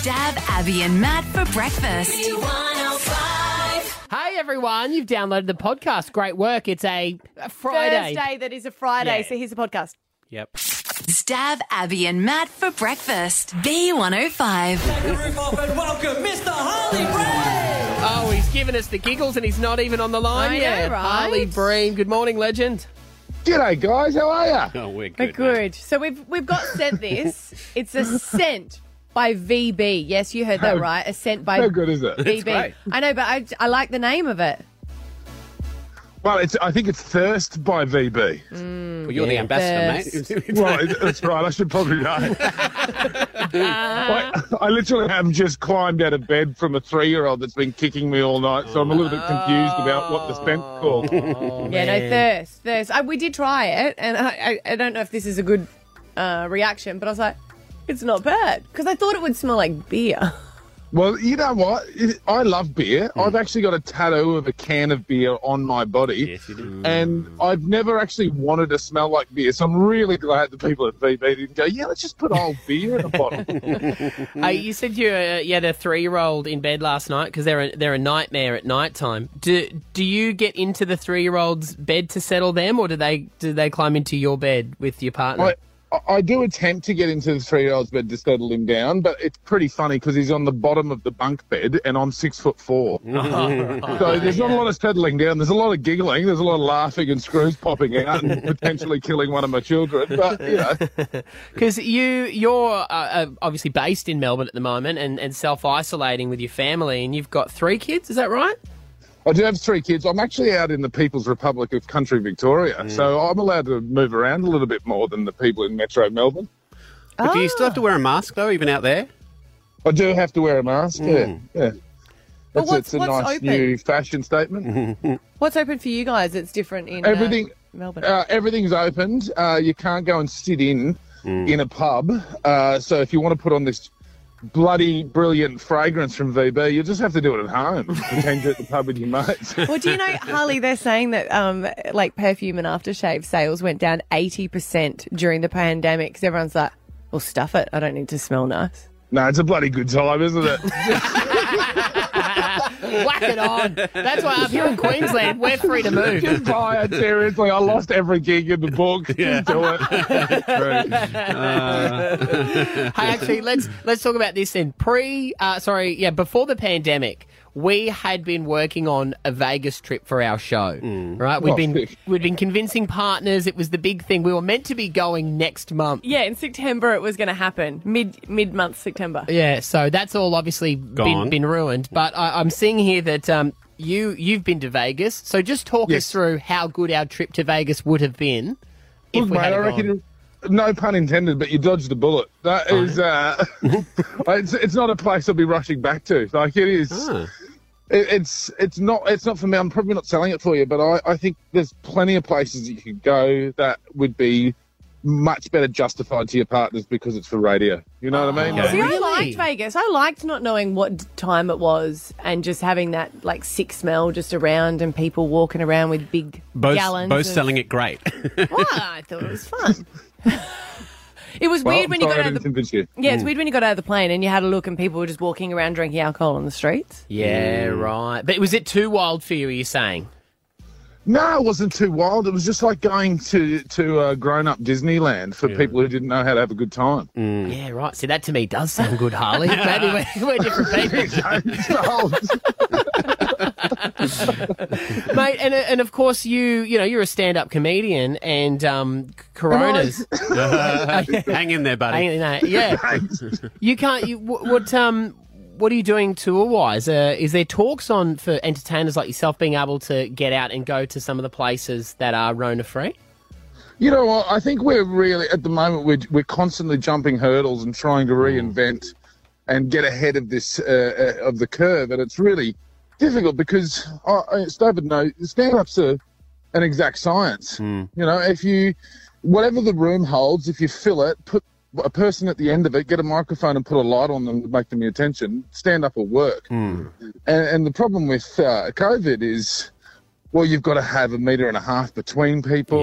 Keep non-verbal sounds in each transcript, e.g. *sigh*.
Stav Abby and Matt for breakfast. Hey everyone, you've downloaded the podcast. Great work. It's a, a Friday. Thursday that is a Friday. Yeah. So here's the podcast. Yep. Stav Abby and Matt for breakfast. B105. the roof off and welcome Mr. Harley Breen. Oh, he's given us the giggles and he's not even on the line I know, yet. right? Harley Breen. Good morning, legend. G'day, guys. How are ya? Oh, we're But good. good. So we've we've got sent this. it's a scent by VB. Yes, you heard that How- right. A scent by How good is it? VB. great. I know, but I, I like the name of it. Well, it's, I think it's Thirst by VB. Well, you're the Yeah. ambassador, mate. Right, *laughs* that's right. I should probably know. *laughs* I, I literally have just climbed out of bed from a three-year-old that's been kicking me all night, so I'm a little bit confused about what the scent's called. *laughs* yeah, no thirst, thirst. I, we did try it, and I, I, I don't know if this is a good uh, reaction, but I was like, it's not bad because I thought it would smell like beer. Well, you know what? I love beer. Hmm. I've actually got a tattoo of a can of beer on my body. Yes, you do. And I've never actually wanted to smell like beer, so I'm really glad the people at VB didn't go, yeah, let's just put old beer in a bottle. *laughs* *laughs* Hey, you said you, uh, you had a three-year-old in bed last night because they're a, they're a nightmare at night time. Do do you get into the three-year-old's bed to settle them, or do they do they climb into your bed with your partner? I, I do attempt to get into the three-year-old's bed to settle him down, but it's pretty funny because he's on the bottom of the bunk bed and I'm six foot four. *laughs* so there's not a lot of settling down. There's a lot of giggling. There's a lot of laughing and screws popping out and *laughs* potentially killing one of my children. But you know, *laughs* Because you you're uh, uh, obviously based in Melbourne at the moment and, and self isolating with your family, and you've got three kids. Is that right? I do have three kids. I'm actually out in the People's Republic of Country Victoria, so I'm allowed to move around a little bit more than the people in Metro Melbourne. But do you still have to wear a mask, though, even out there? I do have to wear a mask. Yeah, yeah. But That's, what's- it's a what's nice open? new fashion statement. *laughs* What's open for you guys? It's different in uh, Everything- Melbourne. Uh, everything's opened. Uh, you can't go and sit in in a pub. Uh, so if you want to put on this bloody brilliant fragrance from VB, you just have to do it at home. *laughs* Pretend you're at the pub with your mates. Well, do you know, Harley, they're saying that um, like perfume and aftershave sales went down 80% during the pandemic because everyone's like, well, stuff it. I don't need to smell nice. no, it's a bloody good time, isn't it? *laughs* Whack it on. That's why up here in Queensland, we're free to move. Just buy it, seriously. I lost every gig in the book. Just do it. *laughs* *laughs* Hey, actually, let's let's talk about this then. Pre, uh, sorry, yeah, before the pandemic, we had been working on a Vegas trip for our show. Right, we'd Oh, been sick. *laughs* we'd been convincing partners. It was the big thing. We were meant to be going next month. Yeah, in September it was going to happen, mid mid month September. Yeah, so that's all obviously been, Gone. been ruined. But I, I'm seeing here that um, you you've been to Vegas. So just talk us through how good our trip to Vegas would have been if Look, we mate, had I gone. reckon, no pun intended, but you dodged the bullet. That is, uh, *laughs* it's, it's not a place I'll be rushing back to. Like it is, Ah. It, it's it's not it's not for me. I'm probably not selling it for you, but I, I think there's plenty of places you could go that would be much better justified to your partners because it's for radio. You know what I mean? Ah, okay. See, I Really? liked Vegas. I liked not knowing what time it was and just having that like sick smell just around and people walking around with big Both, gallons. both of- selling it great. *laughs* Well, I thought it was fun. *laughs* it was Well, weird I'm when you got I out of didn't the you. yeah, it's mm. weird when you got out of the plane and you had a look and people were just walking around drinking alcohol on the streets. Yeah, mm. right. But was it too wild for you? Are you saying? No, it wasn't too wild. It was just like going to to uh, grown up Disneyland for people who didn't know how to have a good time. Mm. Yeah, right. See, that to me does sound good, Harley. *laughs* Maybe we're, we're different people. *laughs* *laughs* *laughs* mate. And and of course you you know you're a stand up comedian and um, Coronas. *laughs* Hang in there, buddy. Hang on, no, yeah, *laughs* you can't. You, what, what um what are you doing tour wise? Uh, is there talks on for entertainers like yourself being able to get out and go to some of the places that are Rona free? You know what? I think we're really at the moment we're we're constantly jumping hurdles and trying to reinvent and get ahead of this uh, uh, of the curve, and it's really difficult because uh, uh, David knows stand-ups are an exact science. You know, if you whatever the room holds, if you fill it, put a person at the end of it, get a microphone and put a light on them to make them your attention. Stand up will work. And, and the problem with uh, COVID is well, you've got to have a metre and a half between people.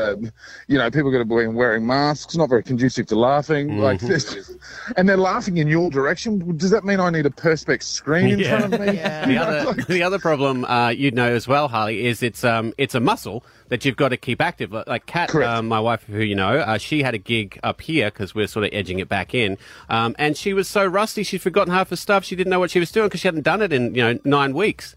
Um, you know, people got to be wearing masks. Not very conducive to laughing. Like this, and they're laughing in your direction. Does that mean I need a perspex screen in Yeah. front of me? Yeah. *laughs* The other, the other problem uh, you'd know as well, Harley, is it's um it's a muscle that you've got to keep active. Like- Like Kat, Correct. um, my wife, who you know, uh, she had a gig up here because we're sort of edging it back in, um, and she was so rusty she'd forgotten half her stuff. She didn't know what she was doing because she hadn't done it in you know nine weeks.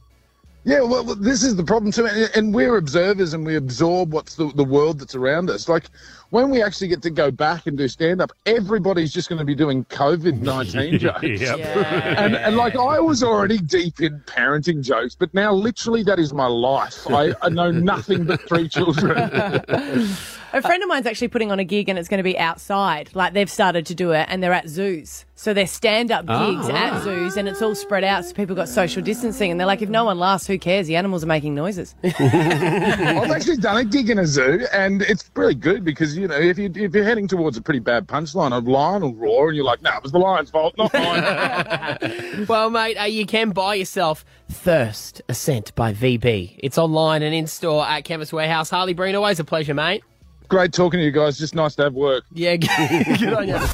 Yeah, well, this is the problem too, and we're observers and we absorb what's the, the world that's around us. Like when we actually get to go back and do stand up, everybody's just going to be doing COVID nineteen *laughs* jokes. And, and like I was already deep in parenting jokes, but now literally that is my life. I, I know nothing but three children. *laughs* A friend of mine's actually putting on a gig and it's going to be outside. Like they've started to do it and they're at zoos. So they're stand up ah, gigs at zoos and it's all spread out so people got social distancing and they're like, if no one laughs, who cares? The animals are making noises. *laughs* I've actually done a gig in a zoo, and it's really good because you know if you if you're heading towards a pretty bad punchline, a lion will roar, and you're like, "No, it was the lion's fault, not mine." *laughs* Well, mate, uh, you can buy yourself Thirst, a scent by VB. It's online and in store at Chemist Warehouse. Harley Breen, always a pleasure, mate. Great talking to you guys. Just nice to have work. Yeah, *laughs* good on you. *laughs*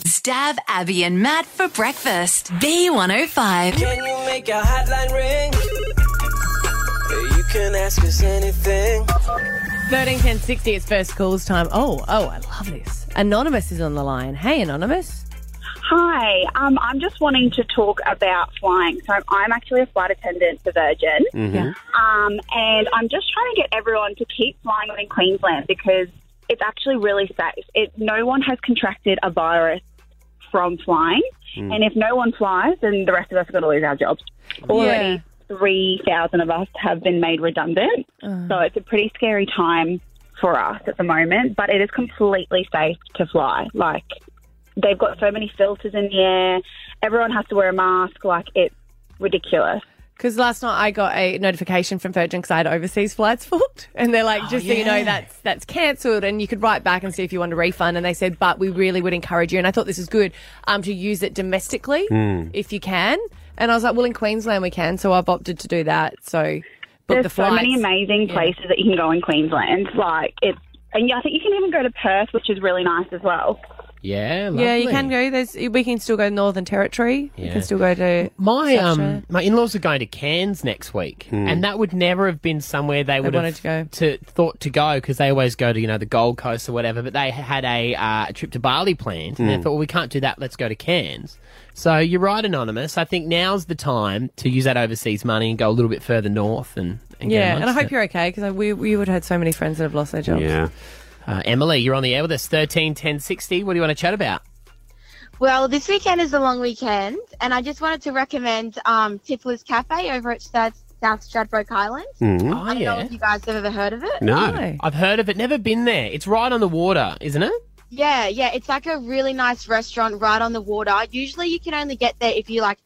Stav Abby and Matt for breakfast. B105. Can you make a hotline ring? You can ask us anything. 131060 is first calls time. Oh, oh, I love this. Anonymous is on the line. Hey, Anonymous. Hi, um, I'm just wanting to talk about flying. So I'm actually a flight attendant for Virgin, mm-hmm. um, and I'm just trying to get everyone to keep flying in Queensland because it's actually really safe. It, no one has contracted a virus from flying, mm. and if no one flies, then the rest of us are going to lose our jobs. Already, yeah. 3,000 of us have been made redundant. Uh. So it's a pretty scary time for us at the moment, but it is completely safe to fly. Like, they've got so many filters in the air. Everyone has to wear a mask. Like, it's ridiculous. Because last night I got a notification from Virgin because I had overseas flights *laughs* booked, and they're like, oh, just oh, yeah. so you know, that's that's cancelled, and you could write back and see if you want a refund. And they said, but we really would encourage you, and I thought this is good, um, to use it domestically mm. if you can. And I was like, well, in Queensland we can, so I've opted to do that. So book There's the so flights. many amazing places that you can go in Queensland. Like it's, and yeah, I think you can even go to Perth, which is really nice as well. Yeah, Yeah, you can go. There's we can still go to Northern Territory. You can still go to My South um my in-laws are going to Cairns next week, and that would never have been somewhere they would wanted have to go. to thought to go because they always go to you know the Gold Coast or whatever. But they had a, uh, trip to Bali planned, and they thought, well, we can't do that. Let's go to Cairns. So you're right, anonymous. I think now's the time to use that overseas money and go a little bit further north and, and get Yeah, and I hope it. you're okay because we we would have had so many friends that have lost their jobs. Yeah. Uh, Emily, you're on the air with us. Thirteen ten sixty. What do you want to chat about? Well, this weekend is a long weekend, and I just wanted to recommend um, Tippler's Cafe over at South, South Stradbroke Island. Mm. Oh I don't know if you guys have ever heard of it. No. No. I've heard of it. Never been there. It's right on the water, isn't it? Yeah, yeah, it's like a really nice restaurant right on the water. Usually, you can only get there if you like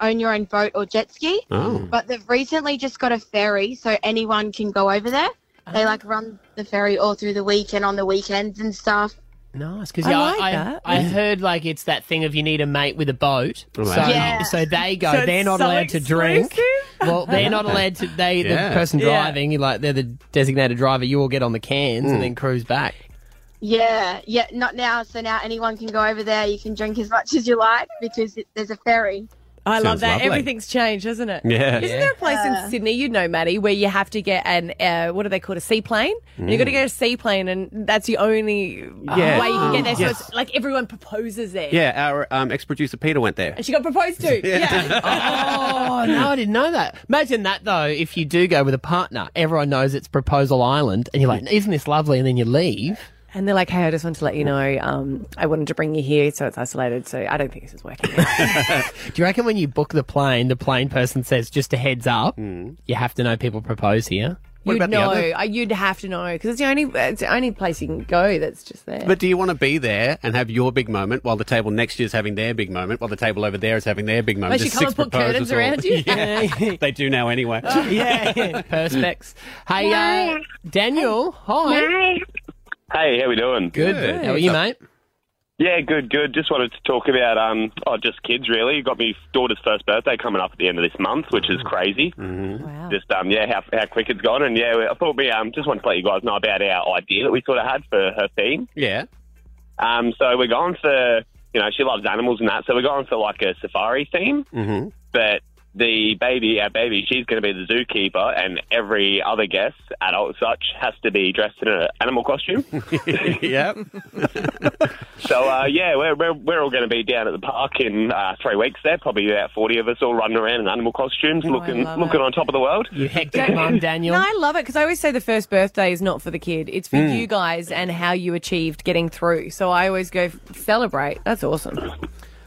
own your own boat or jet ski. Oh. But they've recently just got a ferry, so anyone can go over there. They oh. like run the ferry all through the week and on the weekends and stuff. Nice, because I yeah, like I, that. I heard like it's that thing of you need a mate with a boat, so Yeah. so they go. So they're not so allowed to drink. Well, they're not *laughs* allowed to. They Yeah. the person Yeah. driving, you like they're the designated driver. You all get on the cans and hmm. then cruise back. Yeah, yeah, not now. So now anyone can go over there. You can drink as much as you like because it, there's a ferry. I love that. lovely. Everything's changed, hasn't it? Yeah. Isn't there a place in Sydney, you know, Matty, where you have to get an, uh, what do they call it, a seaplane? And you've got to get a seaplane, and that's the only Yeah. way you can get there. So Yes. it's like everyone proposes there. Yeah, our um, ex-producer Peter went there. And she got proposed to. *laughs* Yeah. *laughs* Oh no, I didn't know that. Imagine that though. If you do go with a partner, everyone knows it's Proposal Island, and you're like, "Isn't this lovely?" And then you leave. And they're like, hey, I just want to let you know, um, I wanted to bring you here, so it's isolated. So I don't think this is working. *laughs* *laughs* Do you reckon when you book the plane, the plane person says, "Just a heads up, you have to know people propose here." What you'd about the know. other- uh, You'd have to know because it's the only it's the only place you can go that's just there. But do you want to be there and have your big moment while the table next year is having their big moment, while the table over there is having their big moment? Unless you Just come six and put curtains proposals around you. *laughs* Yeah, they do now anyway. yeah, perspex. Hey, uh, Daniel. Hi. Hey, how we doing? Good. Good. How are you, mate? Yeah, good, good. Just wanted to talk about um, oh, just kids really. Got my daughter's first birthday coming up at the end of this month, which is crazy. Wow. Just um, yeah, how how quick it's gone, and yeah, I thought we um just wanted to let you guys know about our idea that we sort of had for her theme. Yeah. Um, so we're going for you know she loves animals and that, so we're going for like a safari theme, Mm-hmm. but. The baby, our baby, she's going to be the zookeeper, and every other guest, adult such, has to be dressed in an animal costume. *laughs* yep. *laughs* So uh, yeah, we're, we're we're all going to be down at the park in uh, three weeks. There, probably about forty of us all running around in animal costumes, looking love looking it. on top of the world. You hectic mum, Daniel. No, I love it because I always say the first birthday is not for the kid. It's for Mm. you guys and how you achieved getting through. So I always go celebrate. That's awesome.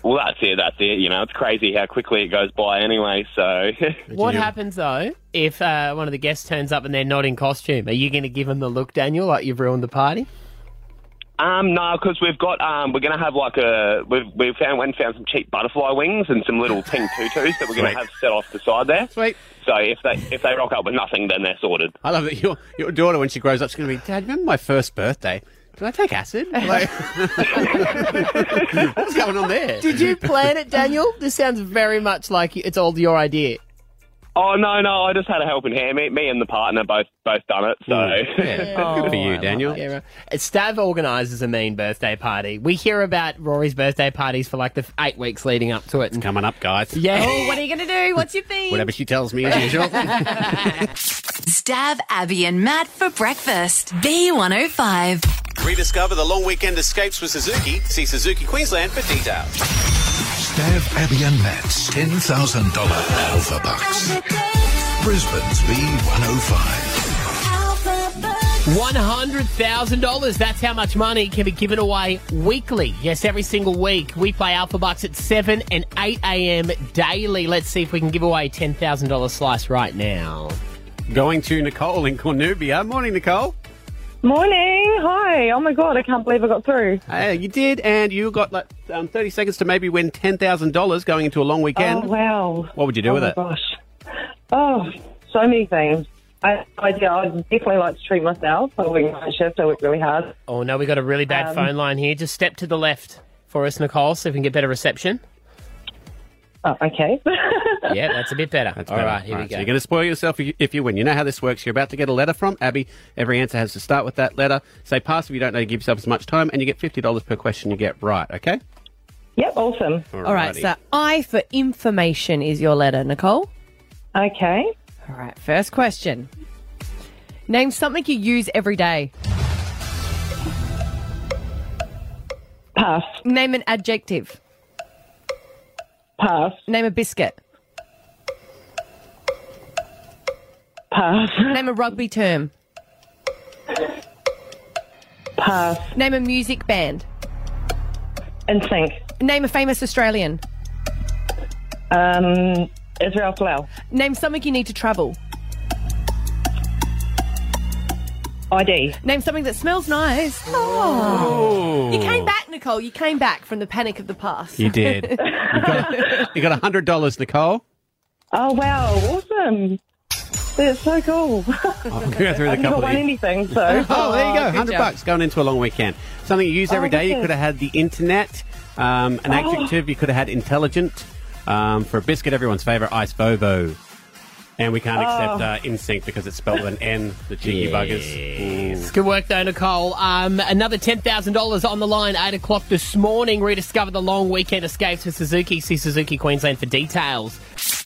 Well, that's it. That's it. You know, it's crazy how quickly it goes by. Anyway, so *laughs* What happens though if uh, one of the guests turns up and they're not in costume? Are you going to give them the look, Daniel, like you've ruined the party? Um, no, because we've got um, we're going to have like a we've we found went and found some cheap butterfly wings and some little pink tutus that we're going to have set off the side there. Sweet. So if they if they rock up with nothing, then they're sorted. I love that your your daughter when she grows up, she's going to be, Dad, remember my first birthday? Did I take acid? Like, *laughs* what's going on there? Did you plan it, Daniel? This sounds very much like it's all your idea. Oh no, no, I just had a helping hand. Me, me and the partner both both done it. So mm, Yeah. *laughs* Good for oh, you, Daniel. Yeah, uh, right. Stav organises a mean birthday party. We hear about Rory's birthday parties for like the eight weeks leading up to it. And Coming up, guys. yeah, *laughs* Oh, what are you going to do? What's your theme? Whatever she tells me, as *laughs* usual. Stav Abby and Matt for breakfast. B105. Rediscover the long weekend escapes with Suzuki. See Suzuki Queensland for details. Stav, Abby and Matt's $10,000 Alpha Bucks. Brisbane's B105. One hundred thousand dollars. That's how much money can be given away weekly. Yes, every single week we play Alpha Bucks at seven and eight a.m. daily. Let's see if we can give away a ten thousand dollars slice right now. Going to Nicole in Cornubia. Morning, Nicole. Morning. Hi. Oh my god, I can't believe I got through. Hey, you did, and you got like um, 30 seconds to maybe win $10,000 going into a long weekend. Oh wow. What would you do oh with my it? gosh. Oh, so many things. I, I, I would definitely like to treat myself. I work night shift. I work really hard. Oh no, we got a really bad Um, phone line here. Just step to the left for us, Nicole, so we can get better reception. Oh, okay. *laughs* Yeah, that's a bit better. That's All better. right, here All we right, go. So you're going to spoil yourself if you, win. You know how this works. You're about to get a letter from Abby. Every answer has to start with that letter. Say pass if you don't know. To give yourself as much time, and you get fifty dollars per question you get right. Okay. yep. Awesome. All right, Alrighty. so I for information is your letter, Nicole. Okay. All right, first question. Name something you use every day. Pass. Name an adjective. Pass. Name a biscuit. Pass. Name a rugby term. Pass. Name a music band. In sync. Name a famous Australian. Um, Israel Folau. Name something you need to travel. ID. Name something that smells nice. Oh. You came back, Nicole. You came back from the panic of the past. You did. *laughs* you got you got hundred dollars, Nicole. Oh wow. Awesome. That's so cool. *laughs* I'll go through I the haven't couple. won anything, so. *laughs* Oh, there you go. Hundred job. bucks going into a long weekend. Something you use every Oh, day. You could have had the internet. Um, an Oh. adjective. You could have had intelligent. Um, for a biscuit, everyone's favourite, Iced VoVo. And we can't accept Oh. uh, insync because it's spelled with an N. The cheeky buggers. Ooh. Good work, though, Nicole. Um, another $10,000 on the line, 8 o'clock this morning. Rediscover the long weekend escapes for Suzuki. See Suzuki Queensland for details.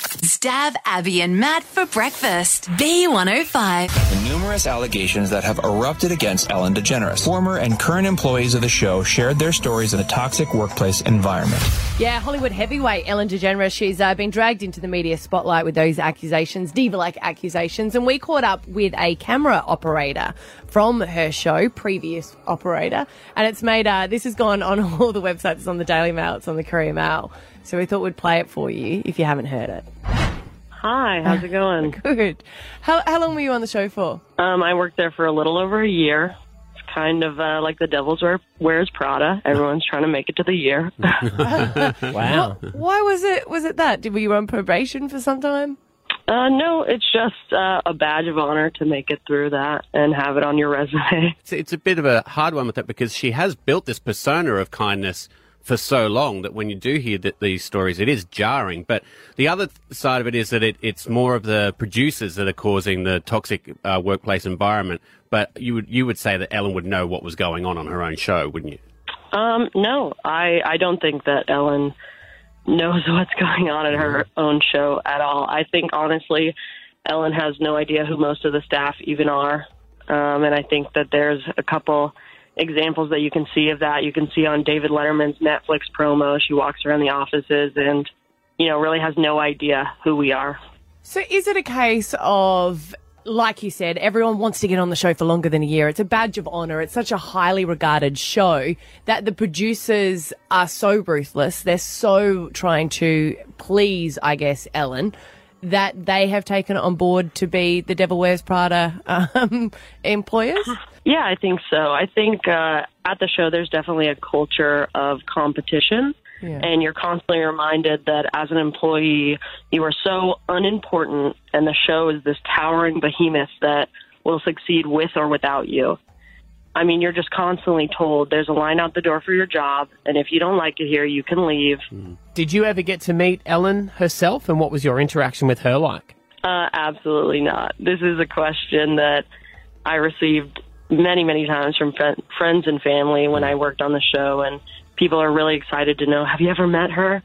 Stav Abby and Matt for breakfast. B105. Numerous allegations that have erupted against Ellen DeGeneres. Former and current employees of the show shared their stories in a toxic workplace environment. Yeah, Hollywood heavyweight Ellen DeGeneres. She's uh, been dragged into the media spotlight with those accusations, diva-like accusations, and we caught up with a camera operator from her show, previous operator, and it's made. Uh, this has gone on *laughs* all the websites. It's on the Daily Mail. It's on the Courier Mail. So we thought we'd play it for you if you haven't heard it. Hi, how's it going? *laughs* Good. How how long were you on the show for? Um, I worked there for a little over a year. It's kind of uh, like the Devil's wear, wears Prada. Everyone's trying to make it to the year. *laughs* *laughs* Wow. Why was it? Was it that? Did were you on probation for some time? Uh, no, it's just uh, a badge of honor to make it through that and have it on your resume. It's, it's a bit of a hard one with that because she has built this persona of kindness for so long that when you do hear th- these stories, it is jarring. But the other side of it is that it, it's more of the producers that are causing the toxic uh, workplace environment. But you would you would say that Ellen would know what was going on on her own show, wouldn't you? Um, no, I, I don't think that Ellen knows *laughs* what's going on in her own show at all. I think, honestly, Ellen has no idea who most of the staff even are. Um, and I think that there's a couple examples that you can see of that. You can see on David Letterman's Netflix promo. She walks around the offices and, you know, really has no idea who we are. So is it a case of, like you said, everyone wants to get on the show for longer than a year? It's a badge of honor. It's such a highly regarded show that the producers are so ruthless. They're so trying to please, I guess, Ellen. That they have taken on board to be the Devil Wears Prada *laughs* um, employers? *laughs* Yeah, I think so. I think uh, at the show, there's definitely a culture of competition. Yeah. And you're constantly reminded that as an employee, you are so unimportant, and the show is this towering behemoth that will succeed with or without you. I mean, you're just constantly told there's a line out the door for your job, and if you don't like it here, you can leave. Did you ever get to meet Ellen herself, and what was your interaction with her like? Uh, absolutely not. This is a question that I received many, many times from fri- friends and family when I worked on the show, and people are really excited to know, have you ever met her?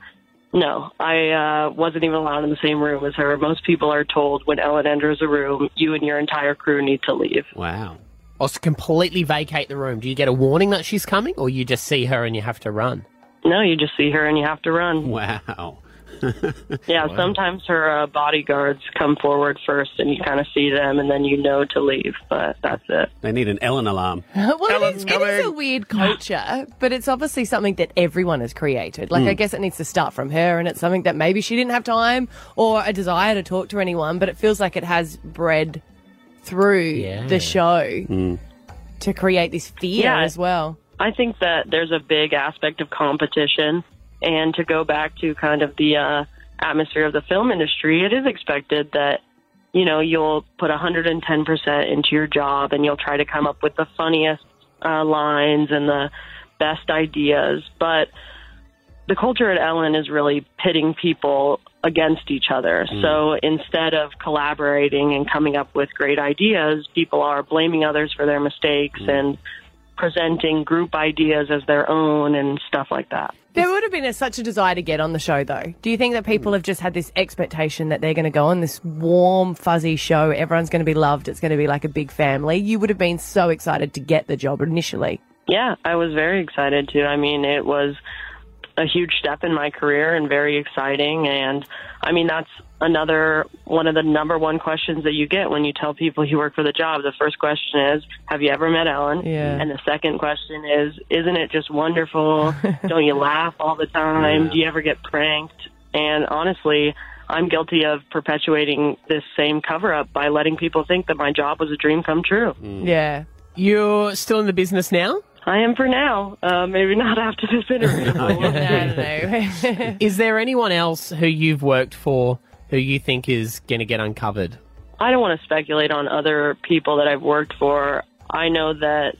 No, I uh, wasn't even allowed in the same room as her. Most people are told when Ellen enters a room, you and your entire crew need to leave. Wow. Or to completely vacate the room. Do you get a warning that she's coming, or you just see her and you have to run? No, you just see her and you have to run. Wow. *laughs* Yeah, sometimes her uh, bodyguards come forward first and you kind of see them and then you know to leave, but that's it. They need an Ellen alarm. *laughs* well, it Ellen's is, it is a weird culture, but it's obviously something that everyone has created. Like, Mm. I guess it needs to start from her, and it's something that maybe she didn't have time or a desire to talk to anyone, but it feels like it has bred through the show to create this fear Yeah. as well. I think that there's a big aspect of competition, and to go back to kind of the uh, atmosphere of the film industry, it is expected that you know you'll put 110% into your job, and you'll try to come up with the funniest uh, lines and the best ideas. But the culture at Ellen is really pitting people against each other. So instead of collaborating and coming up with great ideas, people are blaming others for their mistakes and presenting group ideas as their own and stuff like that. There would have been a, such a desire to get on the show, though. Do you think that people have just had this expectation that they're going to go on this warm, fuzzy show? Everyone's going to be loved. It's going to be like a big family. You would have been so excited to get the job initially. Yeah, I was very excited to. I mean, it was a huge step in my career and very exciting. And I mean, that's another one of the number one questions that you get when you tell people you work for the job. The first question is, Have you ever met Ellen? Yeah. And the second question is, Isn't it just wonderful? *laughs* Don't you laugh all the time? Do you ever get pranked? And honestly, I'm guilty of perpetuating this same cover up by letting people think that my job was a dream come true. Yeah. You're still in the business now? I am for now. Uh, maybe not after this *laughs* interview. *laughs* is there anyone else who you've worked for who you think is going to get uncovered? I don't want to speculate on other people that I've worked for. I know that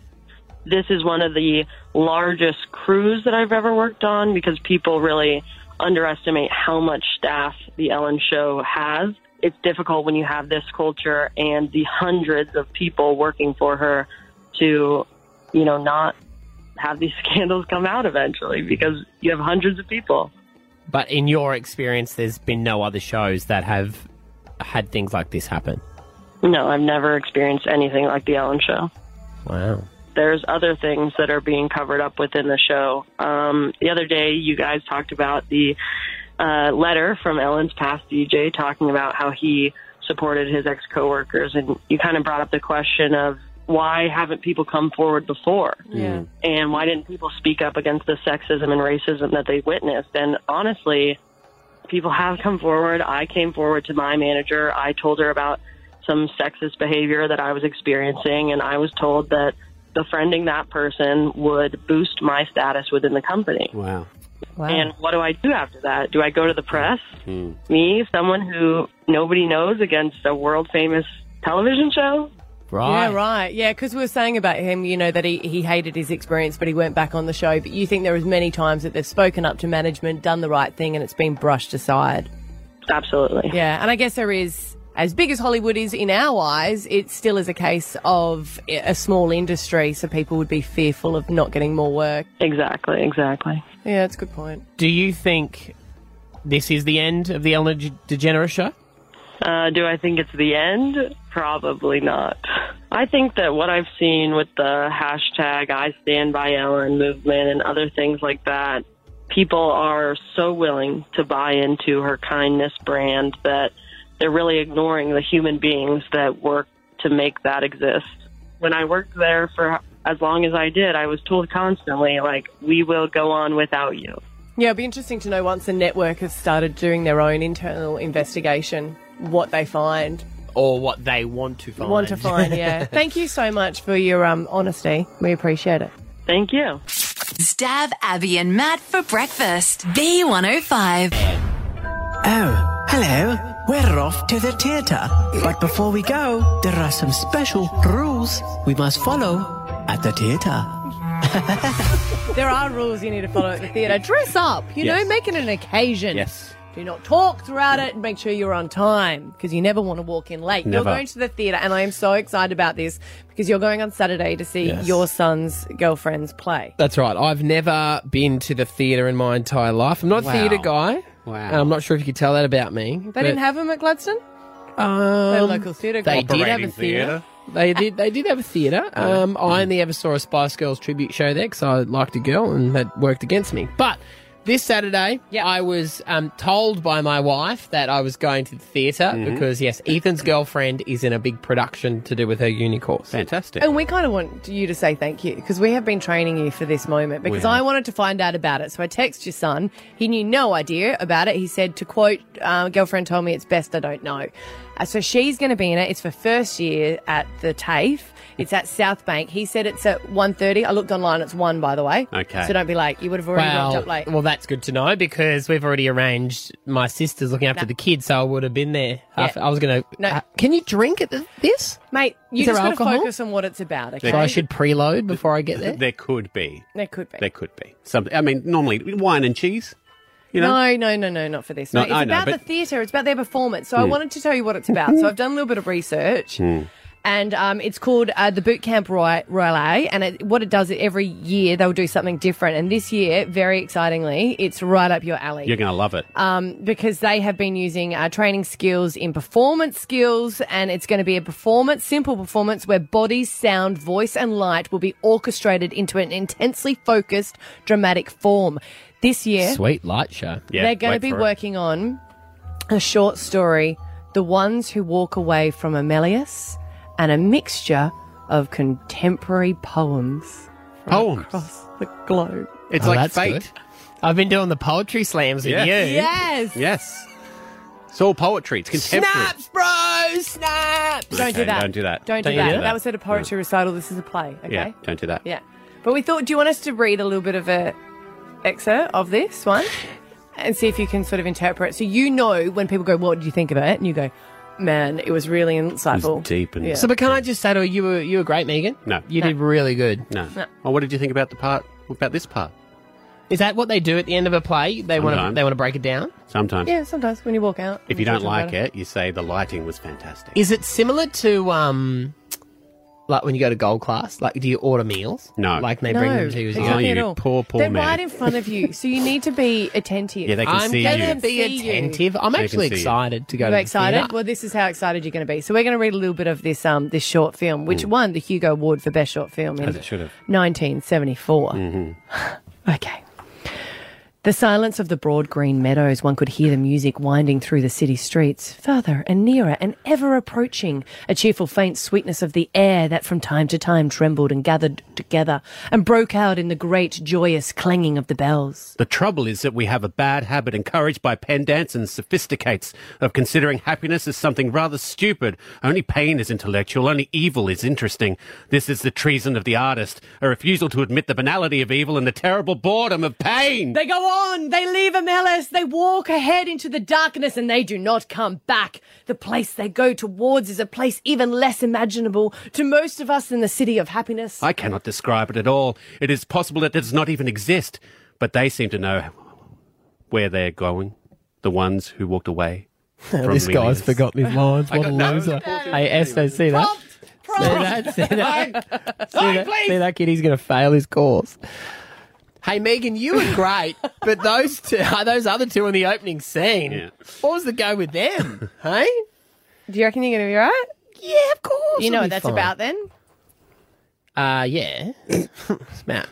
this is one of the largest crews that I've ever worked on because people really underestimate how much staff the Ellen Show has. It's difficult when you have this culture and the hundreds of people working for her to, you know, not have these *laughs* scandals come out eventually because you have hundreds of people. But in your experience, there's been no other shows that have had things like this happen. No, I've never experienced anything like the Ellen Show. Wow. there's other things that are being covered up within the show. Um, the other day, you guys talked about the uh, letter from Ellen's past DJ talking about how he supported his ex coworkers, and you kind of brought up the question of why haven't people come forward before? Yeah. And why didn't people speak up against the sexism and racism that they witnessed? And honestly, people have come forward. I came forward to my manager. I told her about some sexist behavior that I was experiencing, and I was told that befriending that person would boost my status within the company. Wow. Wow. And what do I do after that? Do I go to the press? Hmm. Me, someone who nobody knows against a world famous television show? Yeah, right. Yeah, because we were saying about him, you know, that he, he hated his experience, but he went back on the show. But you think there was many times that they've spoken up to management, done the right thing, and it's been brushed aside. Absolutely. Yeah, and I guess there is, as big as Hollywood is in our eyes, it still is a case of a small industry, so people would be fearful of not getting more work. Exactly, exactly. Yeah, that's a good point. Do you think this is the end of the Ellen DeGeneres show? Uh, do I think it's the end? Probably not. I think that what I've seen with the hashtag I Stand By Ellen movement and other things like that, people are so willing to buy into her kindness brand that they're really ignoring the human beings that work to make that exist. When I worked there for as long as I did, I was told constantly, like, we will go on without you. Yeah, it'd be interesting to know once the network has started doing their own internal investigation, what they find. Or what they want to find? Want to find, yeah. *laughs* Thank you so much for your um, honesty. We appreciate it. Thank you. Stav Abby and Matt for breakfast. B105. Oh, hello. We're off to the theatre. But before we go, there are some special rules we must follow at the theatre. *laughs* There are rules you need to follow at the theatre. Dress up, you know, Yes. make it an occasion. Yes. Do not talk throughout it and make sure you're on time because you never want to walk in late. You're going to the theatre, and I am so excited about this because you're going on Saturday to see Yes. your son's girlfriend's play. That's right. I've never been to the theatre in my entire life. I'm not a theatre guy. Wow. And I'm not sure if you could tell that about me. They didn't have them at Gladstone? Um, They're a local theatre They did have a theatre. theatre. They did. They did have a theatre. Um, I only ever saw a Spice Girls tribute show there because I liked a girl, and that worked against me. But this Saturday, I was um, told by my wife that I was going to the theater Mhm. because yes, Ethan's girlfriend is in a big production to do with her uni course. Fantastic. And we kind of want you to say thank you because we have been training you for this moment because. I wanted to find out about it. So I text your son. He knew no idea about it. He said, to quote, uh, girlfriend told me it's best I don't know. Uh, so she's going to be in it. It's for first year at the TAFE. It's at South Bank. He said it's at 1.30. I looked online. It's 1, by the way. Okay. So don't be like, you would have already rocked up late. well, that's good to know because we've already arranged. My sister's looking after No. the kids, so I would have been there. Yeah. I was going to. No. can you drink at this, Mate, you Is there just got to alcohol? focus on what it's about, okay? So I should preload before I get there. There could be. There could be. There could be. Some, I mean, normally wine and cheese. You know? No, no, no, no, not for this. No, No, it's I know, about but- the theatre. It's about their performance. So I Hmm. wanted to tell you what it's about. So I've done a little bit of research. And um, it's called uh, the Boot Camp Roy- Relay. And it, what it does, every year they'll do something different. And this year, very excitingly, it's right up your alley. You're going to love it. Um, because they have been using uh, training skills in performance skills, and it's going to be a performance, simple performance, where body, sound, voice, and light will be orchestrated into an intensely focused, dramatic form. This year, Sweet light show. Yeah, they're going to be working on a short story, The Ones Who Walk Away from Omelas, and a mixture of contemporary poems. from Poems? Across the globe. It's Oh, like that's fate. good. I've been doing the poetry slams with Yeah. you. Yes. Yes. It's all poetry. It's contemporary. Snaps, bro, snaps. Don't do that. don't do that. Don't do Don't that. do that. that. was at a poetry recital. This is a play. Okay. Yeah, don't do that. Yeah. But we thought, do you want us to read a little bit of a excerpt of this one and see if you can sort of interpret? So you know when people go, "What did you think of it?" and you go, "Man, it was really insightful." deep and- yeah. So, but can I just say to her, you were you were great, Megan. No. you No. did really good. No. No. Well, what did you think about the part, about this part? Is that what they do at the end of a play? They want to they want to break it down. Sometimes. yeah, sometimes when you walk out. If you don't like it, you say the lighting was fantastic. Is it similar to um, like when you go to gold class? Like, do you order meals? No. like they No, bring them to you. as you go? exactly you at all. poor, poor They're man. right in front of you, *laughs* so you need to be attentive. Yeah, they can I'm see gonna you. be See you. attentive. I'm They can actually see you. excited to go. Are to you the excited? theatre. Well, this is how excited you're going to be. So we're going to read a little bit of this um this short film, which won the Hugo Award for Best Short Film in As it should have. 1974. *sighs* Okay. The silence of the broad green meadows, one could hear the music winding through the city streets, further and nearer and ever approaching, a cheerful faint sweetness of the air that from time to time trembled and gathered together and broke out in the great joyous clanging of the bells. The trouble is that we have a bad habit encouraged by pedants and sophisticates of considering happiness as something rather stupid. Only pain is intellectual, only evil is interesting. This is the treason of the artist, a refusal to admit the banality of evil and the terrible boredom of pain. They go on. They leave Omelas. They walk ahead into the darkness and they do not come back. The place they go towards is a place even less imaginable to most of us than the city of happiness. I cannot describe it at all. It is possible that it does not even exist, but they seem to know where they're going. The ones who walked away. *laughs* from this guy's Omelas. forgotten his *laughs* lines. What a loser. Hey, Esther, see that? See that? See that? See that? See that kid? He's going to fail his course. Hey, Megan, you were great, *laughs* but those two, *laughs* those other two in the opening scene, what was the go with them? *laughs* hey? Do you reckon you're going to be right? Yeah, of course. You know what that's fine. about then? Uh, yeah. it's about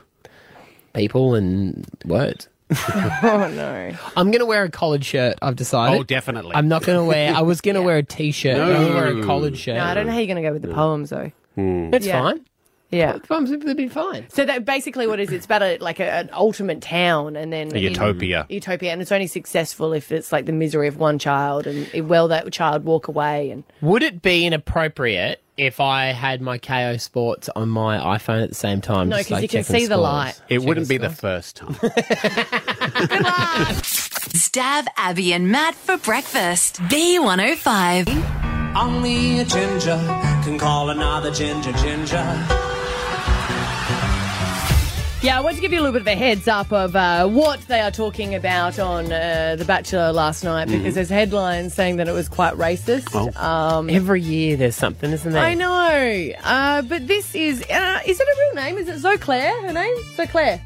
people and words. oh, no. I'm going to wear a collared shirt, I've decided. Oh, definitely. I'm not going to wear, I was going to wear a t-shirt, but I'm going to wear a collared shirt. No, I don't know how you're going to go with the poems, though. It's Yeah. fine. Yeah. Poems would be fine. So that basically what it is, it's about a, like a, an ultimate town and then A in- utopia. utopia, and it's only successful if it's like the misery of one child and it, will that child walk away and Would it be inappropriate if I had my Kayo Sports on my iPhone at the same time? No, because like, you can checking see the light. It wouldn't be the first time. *laughs* Stav Abby and Matt for breakfast. B105. Only a ginger can call another ginger ginger. Yeah, I want to give you a little bit of a heads up of uh, what they are talking about on uh, The Bachelor last night Mm-hmm. because there's headlines saying that it was quite racist. Um, Every year there's something, isn't there? I know, uh, but this is uh, is it a real name? Is it Zoe-Clare? Her name? Zoe-Clare.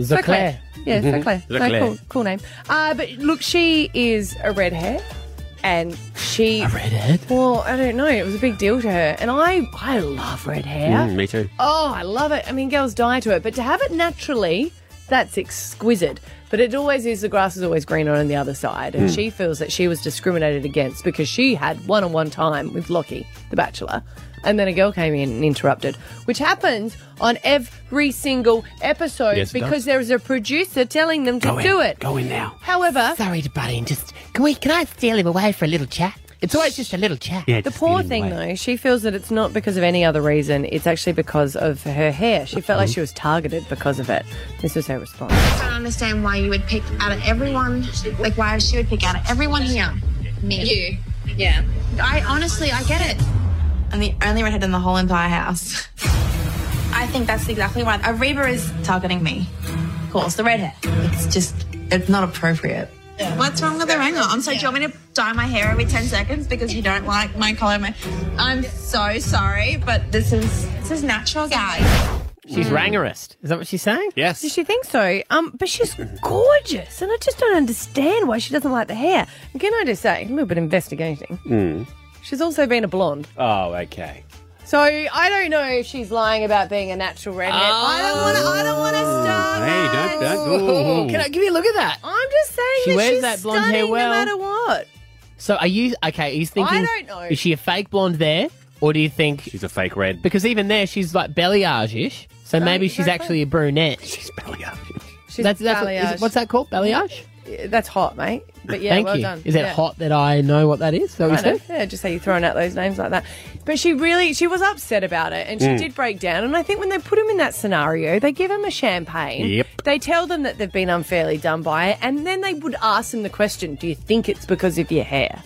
Zoe-Clare. Yeah, Mhm. Zoe-Clare. No, Zoe-Clare. cool, cool name. Uh, but look, she is a red hair, and she a redhead. Well, I don't know. It was a big deal to her, and I I love red hair. Mm, me too. Oh, I love it. I mean, girls die to it, but to have it naturally, that's exquisite. But it always is the grass is always greener on the other side. And Mm. she feels that she was discriminated against because she had one on one time with Locky, the bachelor. And then a girl came in and interrupted, which happens on every single episode Yes, it because does. there is a producer telling them to Go in. do it. Go in now. However, Sorry to butt in. Just can we? Can I steal him away for a little chat? It's always just a little chat. Yeah, the poor thing, though, she feels that it's not because of any other reason. It's actually because of her hair. She felt like she was targeted because of it. This was her response. I don't understand why you would pick out of everyone, like why she would pick out of everyone here. Me. You. Yeah. I honestly, I get it. I'm the only redhead in the whole entire house. I think that's exactly why. Ariba is targeting me. Of course, the redhead. It's just, it's not appropriate. What's wrong with her angle? I'm sorry, do you want me to dye my hair every 10 seconds because you don't like my color? My... I'm so sorry, but this is, this is natural, guys. She's rangerist. Is that what she's saying? Yes. Does she think so? Um, but she's gorgeous, and I just don't understand why she doesn't like the hair. And can I just say, a little bit of investigating. Mm. She's also been a blonde. Oh, okay. So I don't know if she's lying about being a natural redhead. I don't want to. I don't want to oh. start. Hey, don't, don't. Oh. Can I give you a look at that? I'm just saying She that wears she's that blonde hair stunning well. no matter what. So are you okay? Are you thinking? I don't know. Is she a fake blonde there, or do you think she's a fake red? Because even there, she's like balayage-ish. So Don't- maybe she's don't actually a brunette. She's balayage. She's that's that's what, is balayage. what's that called? Balayage. Yeah, That's hot, mate. But yeah, Thank well you. done. Is it Yeah. hot that I know what that is? Is that what you Kind said? Yeah, just how you're throwing out those names like that. But she really, she was upset about it, and she Mm. did break down. And I think when they put him in that scenario, they give him a champagne. Yep. They tell them that they've been unfairly done by it, and then they would ask them the question: Do you think it's because of your hair?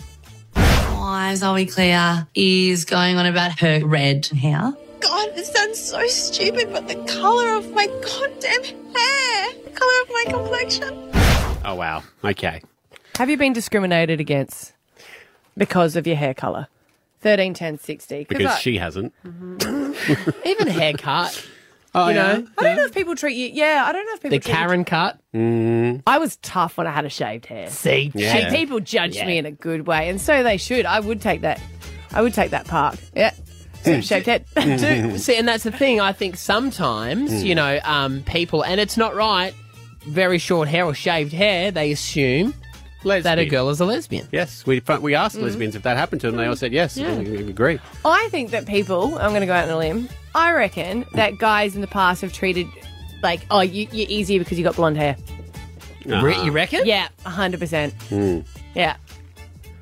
Why Zoe-Clare is going on about her red hair. God, this sounds so stupid, but the color of my goddamn hair, the color of my complexion. Oh, wow. Okay. Have you been discriminated against because of your hair color? 13, 10, 60. Because I- she hasn't. *laughs* Even haircut. Oh, you yeah? know, I don't know if people treat you. Yeah, I don't know if people The treat you- Karen cut. Mm. I was tough when I had a shaved hair. See, See, people judged Yeah. me in a good way, and so they should. I would take that. I would take that park. Yeah, Some shaved head. Do- *laughs* see, and that's the thing. I think sometimes, Mm. you know, um, people, and it's not right. Very short hair or shaved hair, they assume that a girl is a lesbian. Yes, we we asked Mm. lesbians if that happened to them. They all said yes. Yeah. We, we agree. I think that people. I'm going to go out on a limb. I reckon that guys in the past have treated like, oh, you, you're easier because you got blonde hair. Uh-huh. Re- you reckon? Yeah, hundred percent. Mm. Yeah.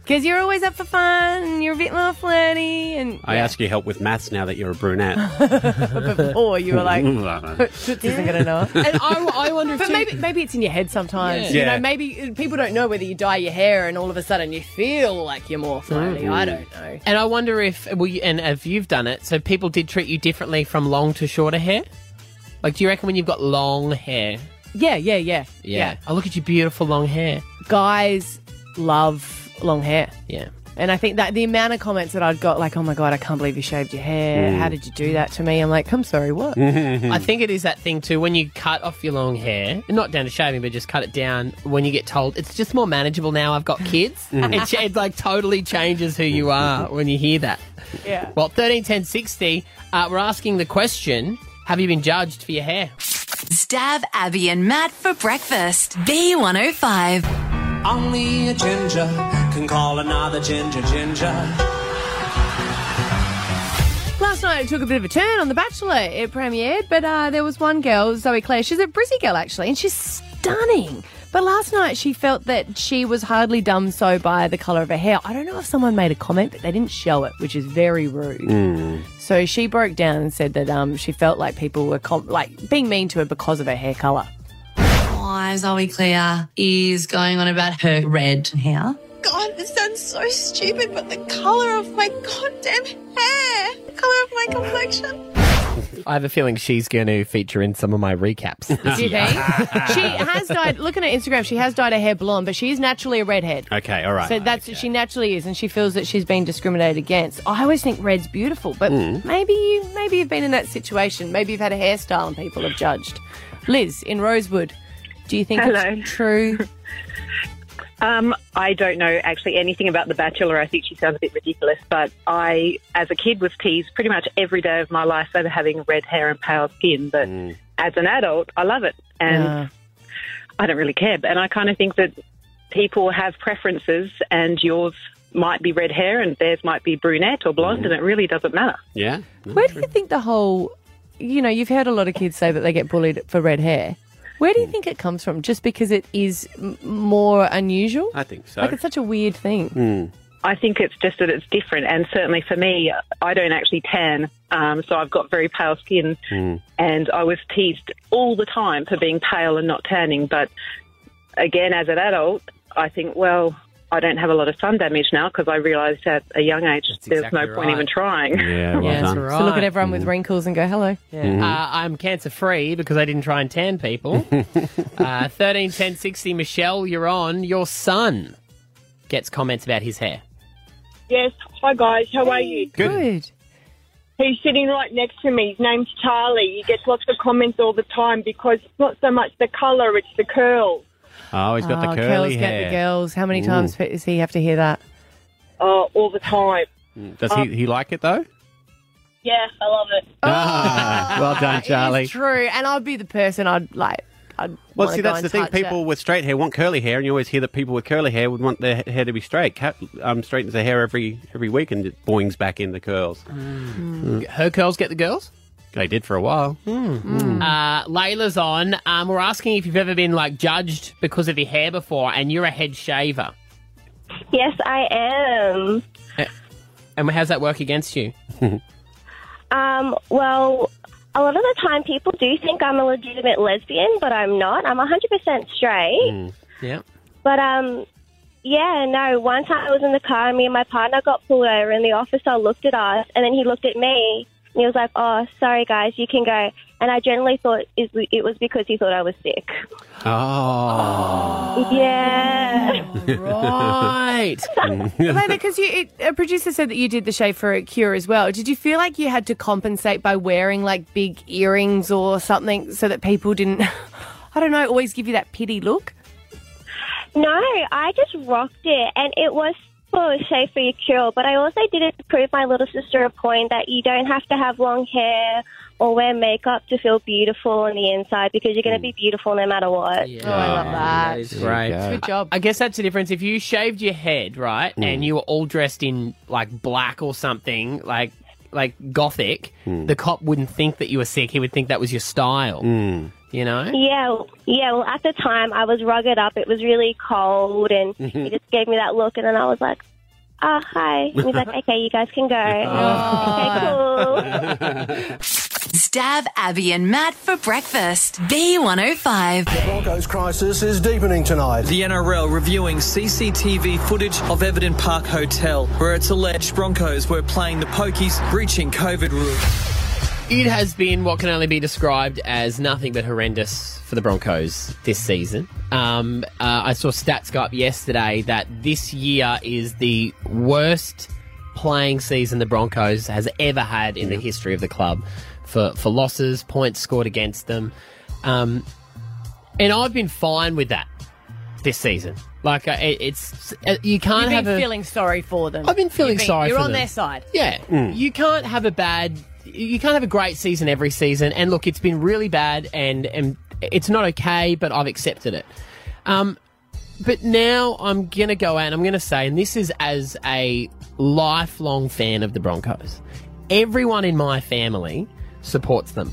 Because you're always up for fun, and you're a bit more flirty, and I ask you help with maths now that you're a brunette. *laughs* before you were like, *laughs* *laughs* Toots isn't going to know. And I, I wonder if But too- maybe maybe it's in your head sometimes. Yeah. You Yeah. know, maybe uh, people don't know whether you dye your hair and all of a sudden you feel like you're more flirty. I don't know. And I wonder if, well, you, and if you've done it, so people did treat you differently from long to shorter hair? Like, do you reckon when you've got long hair? Yeah, yeah, yeah, Yeah. Oh, look at your beautiful long hair. Guys love long hair. Yeah. And I think that the amount of comments that I'd got, like, oh my God, I can't believe you shaved your hair. Mm. How did you do that to me? I'm like, I'm sorry, what? *laughs* I think it is that thing too. When you cut off your long hair, not down to shaving, but just cut it down. When you get told it's just more manageable now. I've got *laughs* kids. Mm. it, ch- it like totally changes who you are *laughs* when you hear that. Yeah. Well, thirteen ten sixty. Uh, we're asking the question: Have you been judged for your hair? Stab Abby and Matt for breakfast. B105. Only a ginger can call another ginger ginger. Last night it took a bit of a turn on The Bachelor. It premiered, but uh, there was one girl, Zoe-Clare. She's a Brizzy girl, actually, and she's stunning. But last night she felt that she was hardly done so by the colour of her hair. I don't know if someone made a comment, but they didn't show it, which is very rude. So she broke down and said that um, she felt like people were com- like being mean to her because of her hair colour. Why Zoe-Clare is going on about her red hair. God, this sounds so stupid, but the colour of my goddamn hair, the colour of my complexion. I have a feeling she's going to feature in some of my recaps. this Do you think? she has dyed. Looking at Instagram, she has dyed her hair blonde, but she is naturally a redhead. Okay, all right. So that's she naturally is, and she feels that she's been discriminated against. I always think red's beautiful, but Mm. maybe you maybe you've been in that situation. Maybe you've had a hairstyle and people have judged. Liz in Rosewood, do you think Hello. it's true? *laughs* Um, I don't know actually anything about The Bachelor. I think she sounds a bit ridiculous, but I, as a kid, was teased pretty much every day of my life over having red hair and pale skin. But as an adult, I love it, and Yeah. I don't really care. And I kind of think that people have preferences, and yours might be red hair, and theirs might be brunette or blonde, and it really doesn't matter. Yeah. Where do you think the whole, you know, you've heard a lot of kids say that they get bullied for red hair. Where do you hmm. think it comes from? Just because it is m- more unusual? I think so. Like it's such a weird thing. Hmm. I think it's just that it's different, and certainly for me, I don't actually tan, um, so I've got very pale skin, hmm. and I was teased all the time for being pale and not tanning. But again, as an adult, I think, well, I don't have a lot of sun damage now because I realised at a young age there's exactly no point even trying. Yeah, *laughs* well Yeah, that's right. So look at everyone with wrinkles and go, hello. Yeah. Uh, I'm cancer free because I didn't try and tan people. *laughs* uh, 13 10 60, Michelle, you're on. Your son gets comments about his hair. Yes. Hi, guys. How are you? Good. He's sitting right next to me. His name's Charlie. He gets lots of comments all the time because it's not so much the colour, it's the curls. Oh, he's got Oh, the curly girls hair. get the girls. How many Ooh. times does he have to hear that? Uh, all the time. Does Um, he, he like it though? Yeah, I love it. Ah, well done, Charlie. It's true, and I'd be the person I'd like. I'd Well, wanna see, go that's and the thing. touch People it. with straight hair want curly hair, and you always hear that people with curly hair would want their ha- hair to be straight. Cat um, straightens their hair every every week and it boings back in the curls. Mm. Her curls get the girls? They did for a while. Uh, Layla's on. Um, we're asking if you've ever been like judged because of your hair before, and you're a head shaver. Yes, I am. And how's that work against you? *laughs* Um, well, a lot of the time people do think I'm a legitimate lesbian, but I'm not. I'm 100% straight. Yeah. But, um, yeah, no, one time I was in the car and me and my partner got pulled over in the officer looked at us and then he looked at me and he was like, oh, sorry guys, you can go. And I generally thought it it was because he thought I was sick. Oh. Yeah. *laughs* right. *laughs* Elena, because you, it, a producer said that you did the shave for a cure as well. Did you feel like you had to compensate by wearing like big earrings or something so that people didn't, *laughs* I don't know, always give you that pity look? No, I just rocked it, and it was for Shave for Your Cure. But I also did it to prove my little sister a point that you don't have to have long hair or wear makeup to feel beautiful on the inside because you're going to be beautiful no matter what. Oh, I love that. That is great. Good job. I guess that's the difference. If you shaved your head, right, and you were all dressed in like black or something, like like gothic, the cop wouldn't think that you were sick. He would think that was your style. You know? Yeah, yeah. Well, at the time I was rugged up. It was really cold, and *laughs* he just gave me that look, and then I was like, oh, hi. And he's like, okay, you guys can go. *laughs* okay, cool. *laughs* Stav Abby and Matt for breakfast. B105. The Broncos crisis is deepening tonight. The NRL reviewing CCTV footage of Everton Park Hotel, where it's alleged Broncos were playing the pokies, breaching COVID rules. It has been what can only be described as nothing but horrendous for the Broncos this season. Um, uh, I saw stats go up yesterday that this year is the worst playing season the Broncos has ever had in the history of the club for, for losses, points scored against them. Um, and I've been fine with that this season. Like, uh, it, it's uh, you can't You've have been a feeling sorry for them. I've been feeling You've been- sorry You're for on them. their side. Yeah. You can't have a bad you can't have a great season every season. And look, it's been really bad and, and it's not okay, but I've accepted it. Um, but now I'm going to go out and I'm going to say, and this is as a lifelong fan of the Broncos, everyone in my family supports them.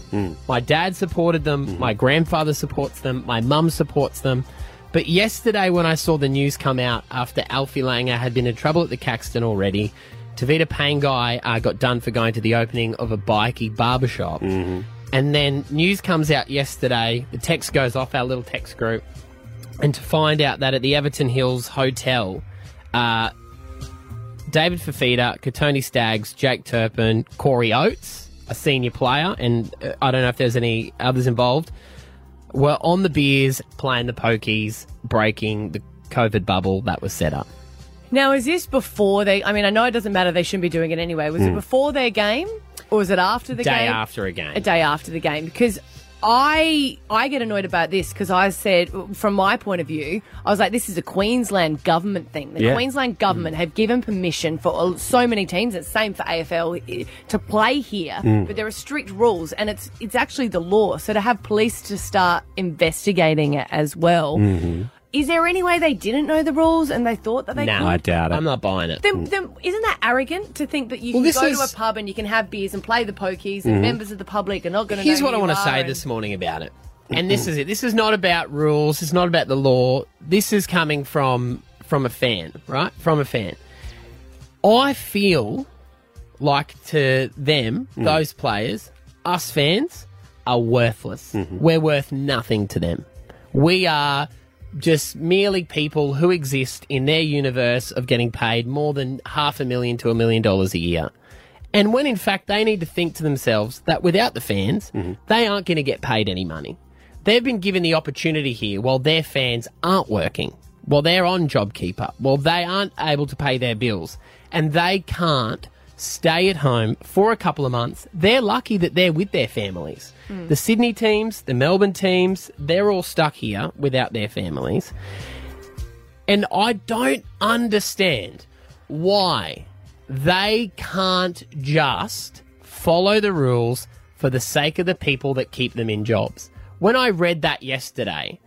My dad supported them, my grandfather supports them, my mum supports them. But yesterday, when I saw the news come out after Alfie Langer had been in trouble at the Caxton already, Tevita Pangai uh, got done for going to the opening of a bikey barbershop. And then news comes out yesterday, the text goes off our little text group, and to find out that at the Everton Hills Hotel, uh, David Fifita, Kotoni Staggs, Jake Turpin, Corey Oates, a senior player, and uh, I don't know if there's any others involved, were on the beers playing the pokies, breaking the COVID bubble that was set up. Now, is this before they? I mean, I know it doesn't matter. They shouldn't be doing it anyway. Was it Hmm. before their game, or was it after the game? Day game? after a game. A day after the game, because I I get annoyed about this because I said, from my point of view, I was like, this is a Queensland government thing. The Yeah. Queensland government have given permission for all- so many teams. It's same for AFL i- to play here, Mm. but there are strict rules, and it's it's actually the law. So to have police to start investigating it as well. Mm-hmm. Is there any way they didn't know the rules and they thought that they could? I doubt it. I'm not buying it. Then, then isn't that arrogant to think that you Well, can this go to a pub and you can have beers and play the pokies and members of the public are not going to Here's know what I want to say and- this morning about it. And this is it. This is not about rules. It's not about the law. This is coming from from a fan, right? From a fan. I feel like to them, Mm. those players, us fans, are worthless. We're worth nothing to them. We are just merely people who exist in their universe of getting paid more than half a million to a million dollars a year. And when in fact they need to think to themselves that without the fans, mm-hmm. they aren't going to get paid any money. They've been given the opportunity here while their fans aren't working, while they're on JobKeeper, while they aren't able to pay their bills, and they can't stay at home for a couple of months. They're lucky that they're with their families. Mm. The Sydney teams, the Melbourne teams, they're all stuck here without their families. And I don't understand why they can't just follow the rules for the sake of the people that keep them in jobs. When I read that yesterday,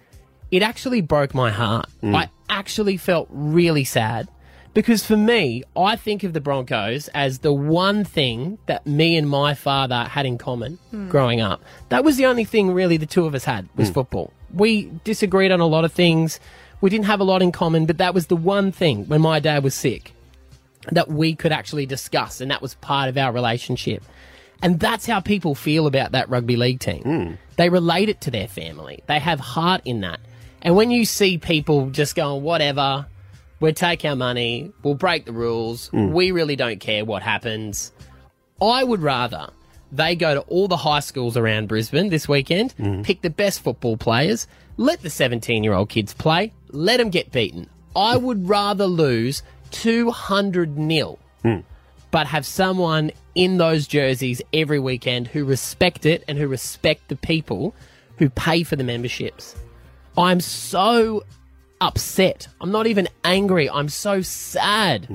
it actually broke my heart. Mm. I actually felt really sad because for me, I think of the Broncos as the one thing that me and my father had in common Mm. growing up. That was the only thing really the two of us had was Mm. football. We disagreed on a lot of things. We didn't have a lot in common, but that was the one thing when my dad was sick that we could actually discuss, and that was part of our relationship. And that's how people feel about that rugby league team. They relate it to their family. They have heart in that. And when you see people just going, whatever, we'll take our money, we'll break the rules, hmm. we really don't care what happens. I would rather they go to all the high schools around Brisbane this weekend, hmm. pick the best football players, let the 17 year old kids play, let them get beaten. I hmm. would rather lose 200 nil, but have someone in those jerseys every weekend who respect it and who respect the people who pay for the memberships. I'm so upset. I'm not even angry. I'm so sad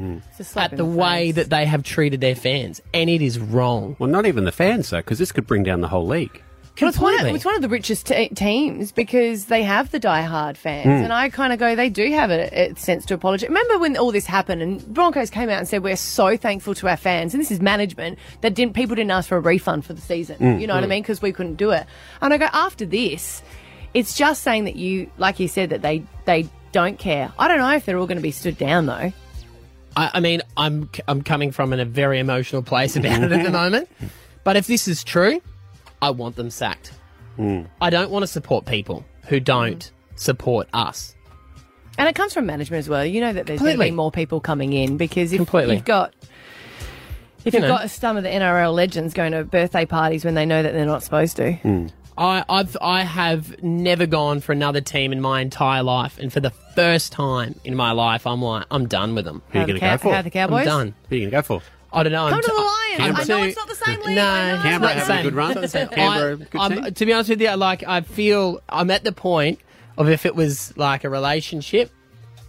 at the way that they have treated their fans, and it is wrong. Well, not even the fans, though, because this could bring down the whole league. Well, it's, one of, it's one of the richest te- teams because they have the die-hard fans, Mm. and I kind of go, they do have a, a sense to apologize. Remember when all this happened, and Broncos came out and said, "We're so thankful to our fans," and this is management that didn't people didn't ask for a refund for the season. Mm. You know what I Mm. mean? Because we couldn't do it. And I go after this, it's just saying that you, like you said, that they they don't care. I don't know if they're all going to be stood down though. I, I mean, I'm I'm coming from in a very emotional place about it at the moment. But if this is true, I want them sacked. Hmm. I don't want to support people who don't support us. And it comes from management as well. You know that there's going to be more people coming in because if Completely. you've got if You you've know. got some of the NRL legends going to birthday parties when they know that they're not supposed to. Hmm. I, I've I have never gone for another team in my entire life, and for the first time in my life, I'm like, I'm done with them. Who are you going to go for? how the Cowboys? I'm done. Who are you going to go for? I don't know. I'm Come to the Lions. I know too- it's not the same league. No, I know. Canberra it's having not a good run. the same. Canberra, I- good I'm- team. to be honest with you, like I feel I'm at the point of if it was like a relationship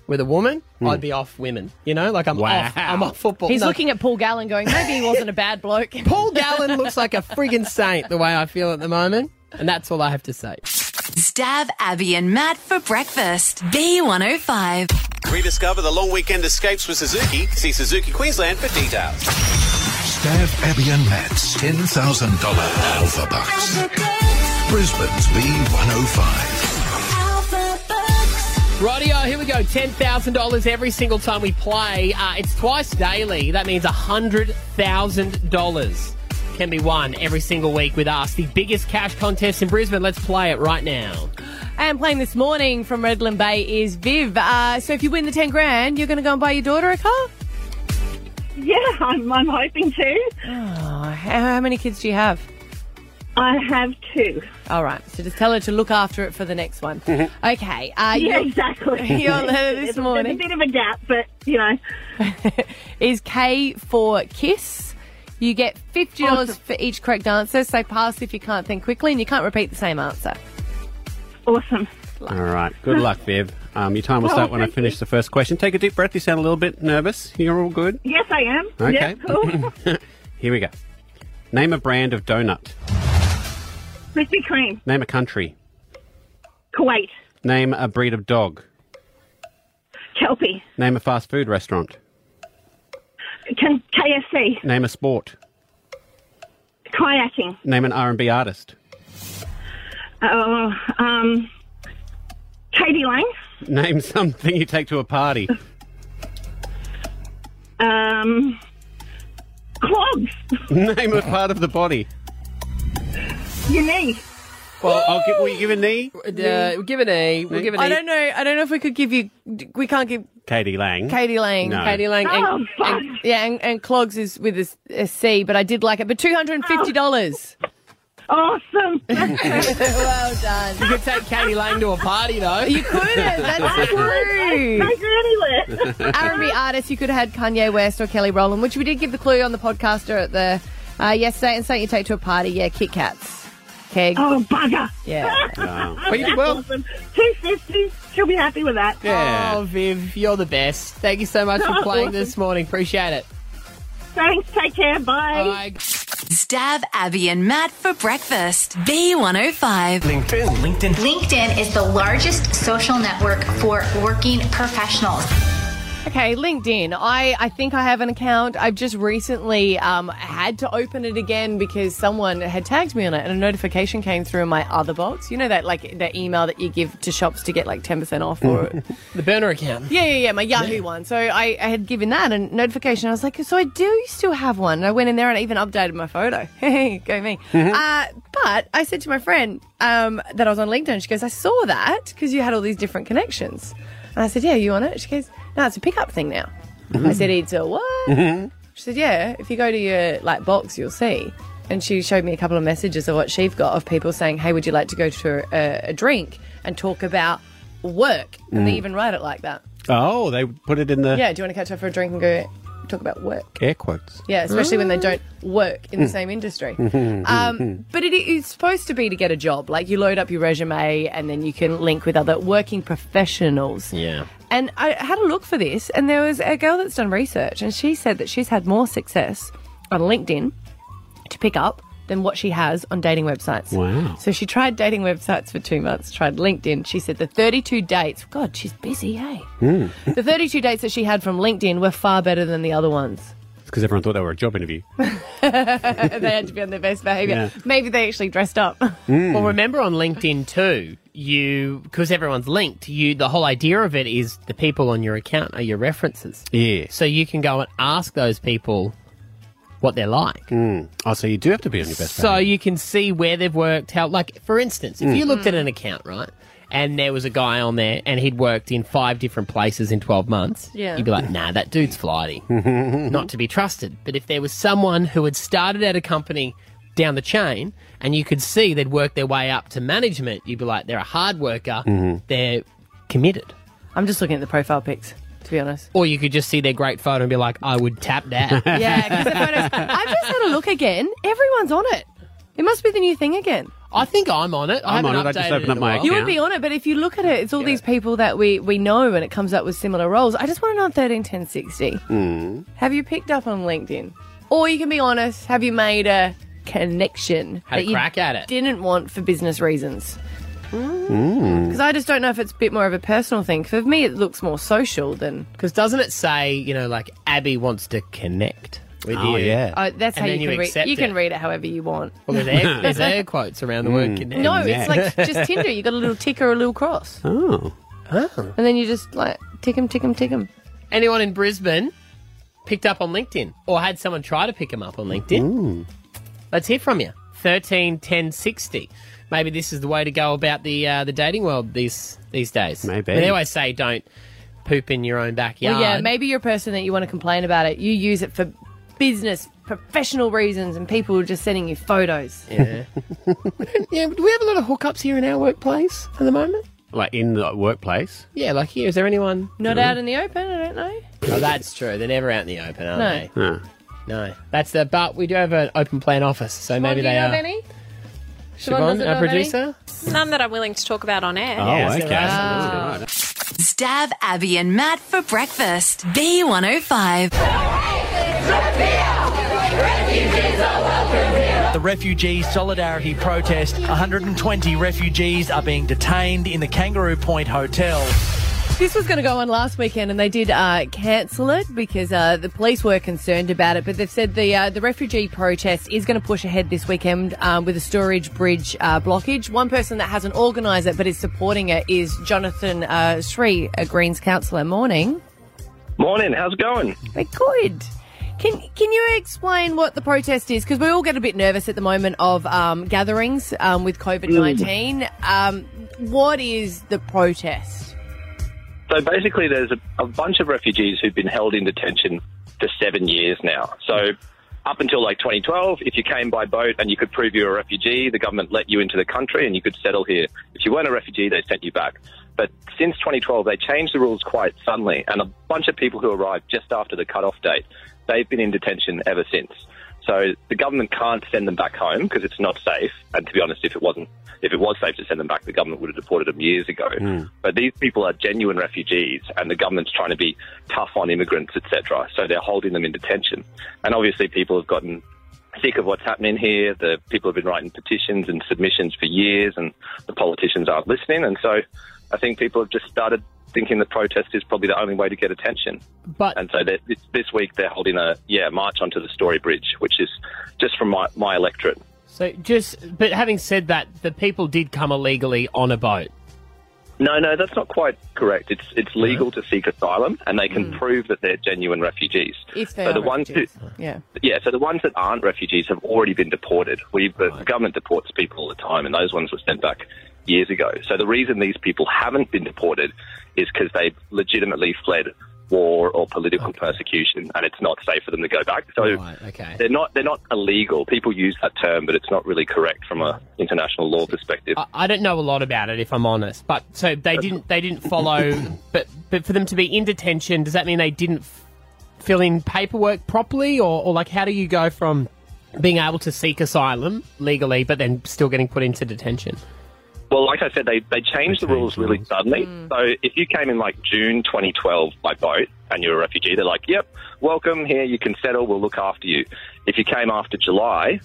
with a woman, Hmm. I'd be off women. You know, like I'm Wow. off. I'm off football. He's No. looking at Paul Gallen going, maybe he wasn't a bad bloke. *laughs* Paul Gallen looks like a friggin' saint the way I feel at the moment, and that's all I have to say. Stav Abby and Matt for breakfast. B105. Rediscover the long weekend escapes with Suzuki. See Suzuki Queensland for details. Stav, Abby and Matt's $10,000 Alpha Bucks. Brisbane's B105. Rightio, here we go. $10,000 every single time we play. Uh, it's twice daily. That means $100,000 can be won every single week with us. The biggest cash contest in Brisbane. Let's play it right now. And playing this morning from Redland Bay is Viv. Uh, so if you win the 10 grand, you're going to go and buy your daughter a car? Yeah, I'm, I'm hoping to. Oh, how, how many kids do you have? I have two. All right, so just tell her to look after it for the next one. okay. Uh, yeah, your- exactly. *laughs* Your letter this There's a- morning There's a bit of a gap, but, you know. *laughs* is K for KISS. You get $50 Awesome. for each correct answer. So pass if you can't think quickly, and you can't repeat the same answer. Awesome. All right. Good *laughs* luck, Viv. Um, your time will Oh, start when I thank finish the first question. Take a deep breath. You sound a little bit nervous. You're all good. Yes, I am. Okay. Yeah, cool. *laughs* Here we go. Name a brand of donut. Krispy Kreme. Name a country. Kuwait. Name a breed of dog. Kelpie. Name a fast food restaurant. K- KFC. Name a sport. Kayaking. Name an R&B artist. Uh, um, k.d. lang. Name something you take to a party. Um, clogs. *laughs* Name a part of the body. Your knee. Well, I'll give, will you give a knee? Uh, we'll give an A. We'll give an I A. don't know. I don't know if we could give you. We can't give k.d. lang. k.d. lang. No. k.d. lang. And, Oh, fuck. and- yeah, and, and clogs is with a, s- a C, but I did like it. But two hundred and fifty dollars. Awesome. *laughs* well done. You could take k.d. lang to a party, though. You could have. That's *laughs* true. Take her anywhere. *laughs* R&B artist, you could have had Kanye West or Kelly Rowland, which we did give the clue on the podcaster at the uh, yesterday, and something you take to a party. Yeah, Kit Kats. Keg. Oh, bugger. Yeah. *laughs* But you did well. Awesome. Two fifty. She'll be happy with that. Yeah. Oh, Viv, you're the best. Thank you so much for *laughs* playing awesome. this morning. Appreciate it. Thanks. Take care. Bye. Bye. Stav Abby and Matt for breakfast. B105. LinkedIn. LinkedIn. LinkedIn is the largest social network for working professionals. Okay, LinkedIn. I, I think I have an account. I've just recently um, had to open it again because someone had tagged me on it and a notification came through in my other box. You know that like the email that you give to shops to get like 10% off or *laughs* The burner account. Yeah, yeah, yeah, my Yahoo one. So I, I had given that a notification. I was like, so I do still have one. And I went in there and I even updated my photo. *laughs* Hey, go me. Uh, but I said to my friend um, that I was on LinkedIn. She goes, I saw that because you had all these different connections. And I said, yeah, you on it? She goes, no, it's a pickup thing now. I said, it's a what? She said, yeah, if you go to your like box, you'll see. And she showed me a couple of messages of what she've got of people saying, hey, would you like to go to a, a drink and talk about work? And they Mm. even write it like that. Oh, they put it in the Yeah, do you want to catch up for a drink and go talk about work? air quotes. Yeah, especially when they mm. don't work in the mm. same industry. *laughs* Mm-hmm. Um, mm-hmm. but it is supposed to be to get a job. Like you load up your resume and then you can link with other working professionals. Yeah. And I had a look for this, and there was a girl that's done research, and she said that she's had more success on LinkedIn to pick up than what she has on dating websites. Wow. So she tried dating websites for two months, tried LinkedIn. She said the 32 dates, God, she's busy, hey? Mm. *laughs* The 32 dates that she had from LinkedIn were far better than the other ones. Because everyone thought they were a job interview. *laughs* they had to be on their best behaviour. Yeah. Maybe they actually dressed up. Well, remember on LinkedIn too, you because everyone's linked. You the whole idea of it is the people on your account are your references. Yeah. So you can go and ask those people what they're like. Mm. Oh, so you do have to be on your best So you can see where they've worked, how, like, for instance, if Mm. you looked at an account, right, and there was a guy on there and he'd worked in five different places in 12 months, Yeah. you'd be like, nah, that dude's flighty. *laughs* Not to be trusted. But if there was someone who had started at a company down the chain and you could see they'd worked their way up to management, you'd be like, they're a hard worker, Mhm. they're committed. I'm just looking at the profile pics, to be honest. Or you could just see their great photo and be like, I would tap that. *laughs* Yeah, because the photos. *laughs* I've just had a look again. Everyone's on it. It must be the new thing again. I think I'm on it. I I'm haven't on it. I just updated opened in up a my while. You would be on it, but if you look at it, it's all these people that we, we know and it comes up with similar roles. I just want to know on 13, 10, 60. Mm. Have you picked up on LinkedIn? Or you can be honest, have you made a connection Had a that you crack at it. didn't want for business reasons? Mm. Because I just don't know if it's a bit more of a personal thing. For me, it looks more social than. Because doesn't it say, you know, like Abby wants to connect with Oh, you? yeah. Oh, that's And how then you you can read. accept You can it. read it however you want. Well, there's air, *laughs* there's air quotes around the word connect. No, it's like just Tinder. You got a little tick or a little cross, *laughs* Oh. and then you just like tick 'em, tick 'em, tick 'em. Anyone in Brisbane picked up on LinkedIn or had someone try to pick them up on LinkedIn? Let's hear from you. 13 10 60. Maybe this is the way to go about the uh, the dating world these these days. Maybe. They always say don't poop in your own backyard. Well, yeah, maybe you're a person that you want to complain about it. You use it for business, professional reasons, and people are just sending you photos. *laughs* Yeah. *laughs* yeah, do we have a lot of hookups here in our workplace at the moment? Like in the workplace? Yeah, like here. Is there anyone? Not out in the open, I don't know. Oh, that's true. They're never out in the open, are No. they? No. No. That's the. But we do have an open plan office, so maybe do you they know are. any? Siobhan, our of any? producer. None that I'm willing to talk about on air. Oh, Yes, okay. there are. Stav Abby and Matt for breakfast. B105. The refugee solidarity protest. 120 refugees are being detained in the Kangaroo Point Hotel. This was going to go on last weekend, and they did uh, cancel it because uh, the police were concerned about it. But they've said the uh, the refugee protest is going to push ahead this weekend um, with a Story Bridge uh, blockage. One person that hasn't organised it but is supporting it is Jonathan uh, Sri, a Greens councillor. Morning. Morning, how's it going? Very good. Can Can you explain what the protest is? Because we all get a bit nervous at the moment of um, gatherings um, with COVID nineteen. Um, what is the protest? So basically, there's a, a bunch of refugees who've been held in detention for seven years now. So up until like 2012, if you came by boat and you could prove you were a refugee, the government let you into the country and you could settle here. If you weren't a refugee, they sent you back. But since 2012, they changed the rules quite suddenly, and a bunch of people who arrived just after the cut-off date, they've been in detention ever since. So the government can't send them back home because it's not safe. And to be honest, if it wasn't, if it was safe to send them back, the government would have deported them years ago. Hmm. But these people are genuine refugees, and the government's trying to be tough on immigrants, etc. So they're holding them in detention. And obviously, people have gotten sick of what's happening here. The people have been writing petitions and submissions for years, and the politicians aren't listening. And so, I think people have just started thinking the protest is probably the only way to get attention. But and so this, this week they're holding a yeah march onto the Story Bridge, which is just from my, my electorate. So just, but having said that, the people did come illegally on a boat. No, no, that's not quite correct. It's it's legal to seek asylum, and they can Mm. prove that they're genuine refugees. If they so are the ones refugees. who Yeah. Yeah, so the ones that aren't refugees have already been deported. We the government deports people all the time, and those ones were sent back years ago. So the reason these people haven't been deported is because they've legitimately fled war or political persecution, and it's not safe for them to go back. So okay. they're not they're not illegal. People use that term, but it's not really correct from a international law perspective. I, I don't know a lot about it, if I'm honest. But so they didn't, they didn't follow. *coughs* but but for them to be in detention, does that mean they didn't f- fill in paperwork properly, or, or like how do you go from being able to seek asylum legally, but then still getting put into detention? Well, like I said, they, they changed the rules really suddenly. Mm. So if you came in like June 2012 by boat and you're a refugee, they're like, yep, welcome here, you can settle, we'll look after you. If you came after July,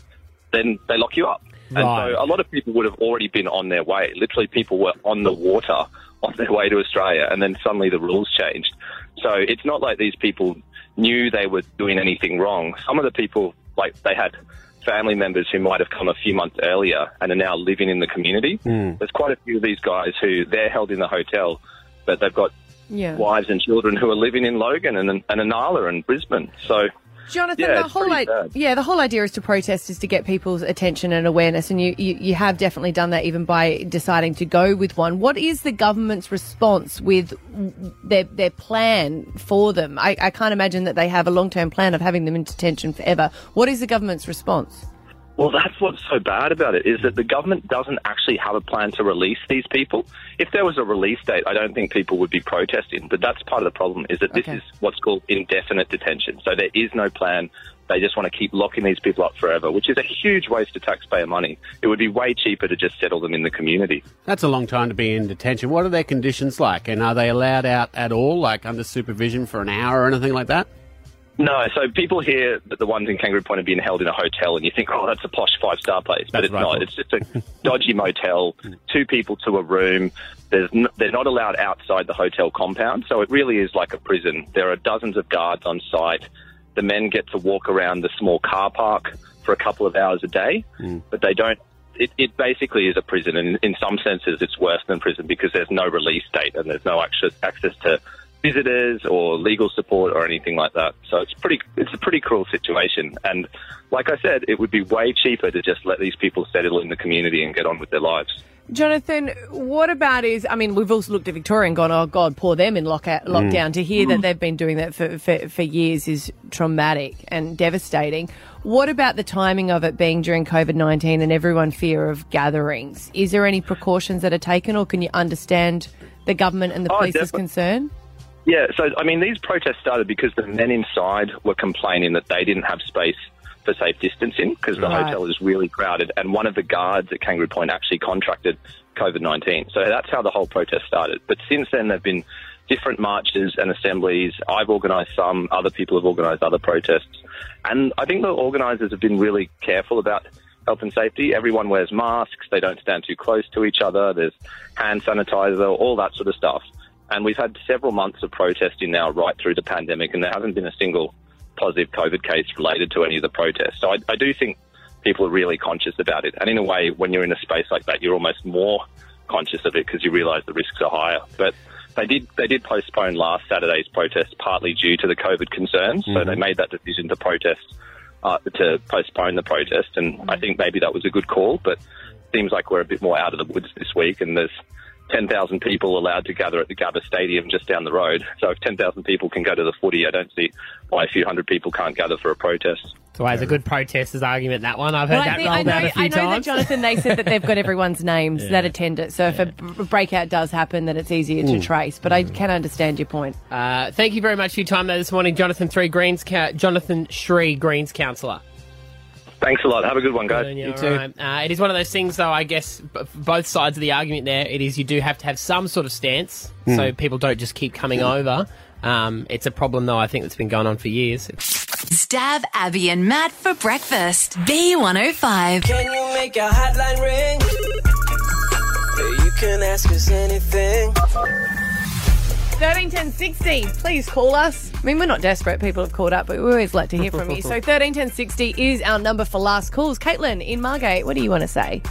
then they lock you up. And so a lot of people would have already been on their way. Literally, people were on the water *laughs* on their way to Australia, and then suddenly the rules changed. So it's not like these people knew they were doing anything wrong. Some of the people, like, they had family members who might have come a few months earlier and are now living in the community. Hmm. There's quite a few of these guys who they're held in the hotel, but they've got Yeah. wives and children who are living in Logan and, and Inala and Brisbane. So, Jonathan, yeah, the whole I- yeah, the whole idea is to protest is to get people's attention and awareness, and you, you you have definitely done that even by deciding to go with one. What is the government's response with their their plan for them? I, I can't imagine that they have a long term plan of having them in detention forever. What is the government's response? Well, that's what's so bad about it is that the government doesn't actually have a plan to release these people. If there was a release date, I don't think people would be protesting. But that's part of the problem is that this is what's called indefinite detention. So there is no plan. They just want to keep locking these people up forever, which is a huge waste of taxpayer money. It would be way cheaper to just settle them in the community. That's a long time to be in detention. What are their conditions like? And are they allowed out at all, like under supervision for an hour or anything like that? No, so people hear that the ones in Kangaroo Point are being held in a hotel, and you think, oh, that's a posh five star place, but That's it's I not. It's just a dodgy *laughs* motel, two people to a room. There's n- they're not allowed outside the hotel compound, so it really is like a prison. There are dozens of guards on site. The men get to walk around the small car park for a couple of hours a day, hmm. but they don't. It, it basically is a prison, and in some senses, it's worse than prison because there's no release date and there's no access access to visitors or legal support or anything like that. So it's pretty, it's a pretty cruel situation. And like I said, it would be way cheaper to just let these people settle in the community and get on with their lives. Jonathan, what about is? I mean, we've also looked at Victoria and gone, "Oh God, pour them in lockout, uh, mm. lockdown." To hear that mm. they've been doing that for, for for years is traumatic and devastating. What about the timing of it being during COVID nineteen and everyone fear of gatherings? Is there any precautions that are taken, or can you understand the government and the Oh, police's definitely. concern? Yeah, so I mean, these protests started because the men inside were complaining that they didn't have space for safe distancing because the Right. hotel is really crowded, and one of the guards at Kangaroo Point actually contracted COVID nineteen. So that's how the whole protest started. But since then, there've been different marches and assemblies. I've organised some. Other people have organised other protests, and I think the organisers have been really careful about health and safety. Everyone wears masks. They don't stand too close to each other. There's hand sanitizer, all that sort of stuff. And we've had several months of protesting now right through the pandemic, and there hasn't been a single positive COVID case related to any of the protests. So I, I do think people are really conscious about it. And in a way, when you're in a space like that, you're almost more conscious of it because you realise the risks are higher. But they did they did postpone last Saturday's protest partly due to the COVID concerns. So Mhm. they made that decision to protest uh, to postpone the protest, and I think maybe that was a good call. But seems like we're a bit more out of the woods this week, and there's 10,000 people allowed to gather at the Gabba Stadium just down the road. So if 10,000 people can go to the footy, I don't see why a few hundred people can't gather for a protest. So It's always a good protester's argument, that one. I've heard Well, I that think- I rolled know, out a few I know times. that Jonathan. They said that they've got everyone's *laughs* names Yeah. that attend it, so if a b- breakout does happen, then it's easier to Mm. trace. But I can understand your point. Uh, thank you very much for your time there this morning, Jonathan Sri Greens, Ca- Jonathan Sri Greens councillor. Thanks a lot. Have a good one, guys. You too. Uh, it is one of those things, though. I guess b- both sides of the argument there. It is you do have to have some sort of stance, Mm. so people don't just keep coming over. Um, it's a problem, though. I think that's been going on for years. Stav Abby and Matt for breakfast. B105. Can you make a hotline ring? You can ask us anything. Thirteen ten sixty. Please call us. I mean, we're not desperate. People have called up, but we always like to hear from you. So *laughs* thirteen ten sixty is our number for last calls. Caitlin in Margate, what do you want to say?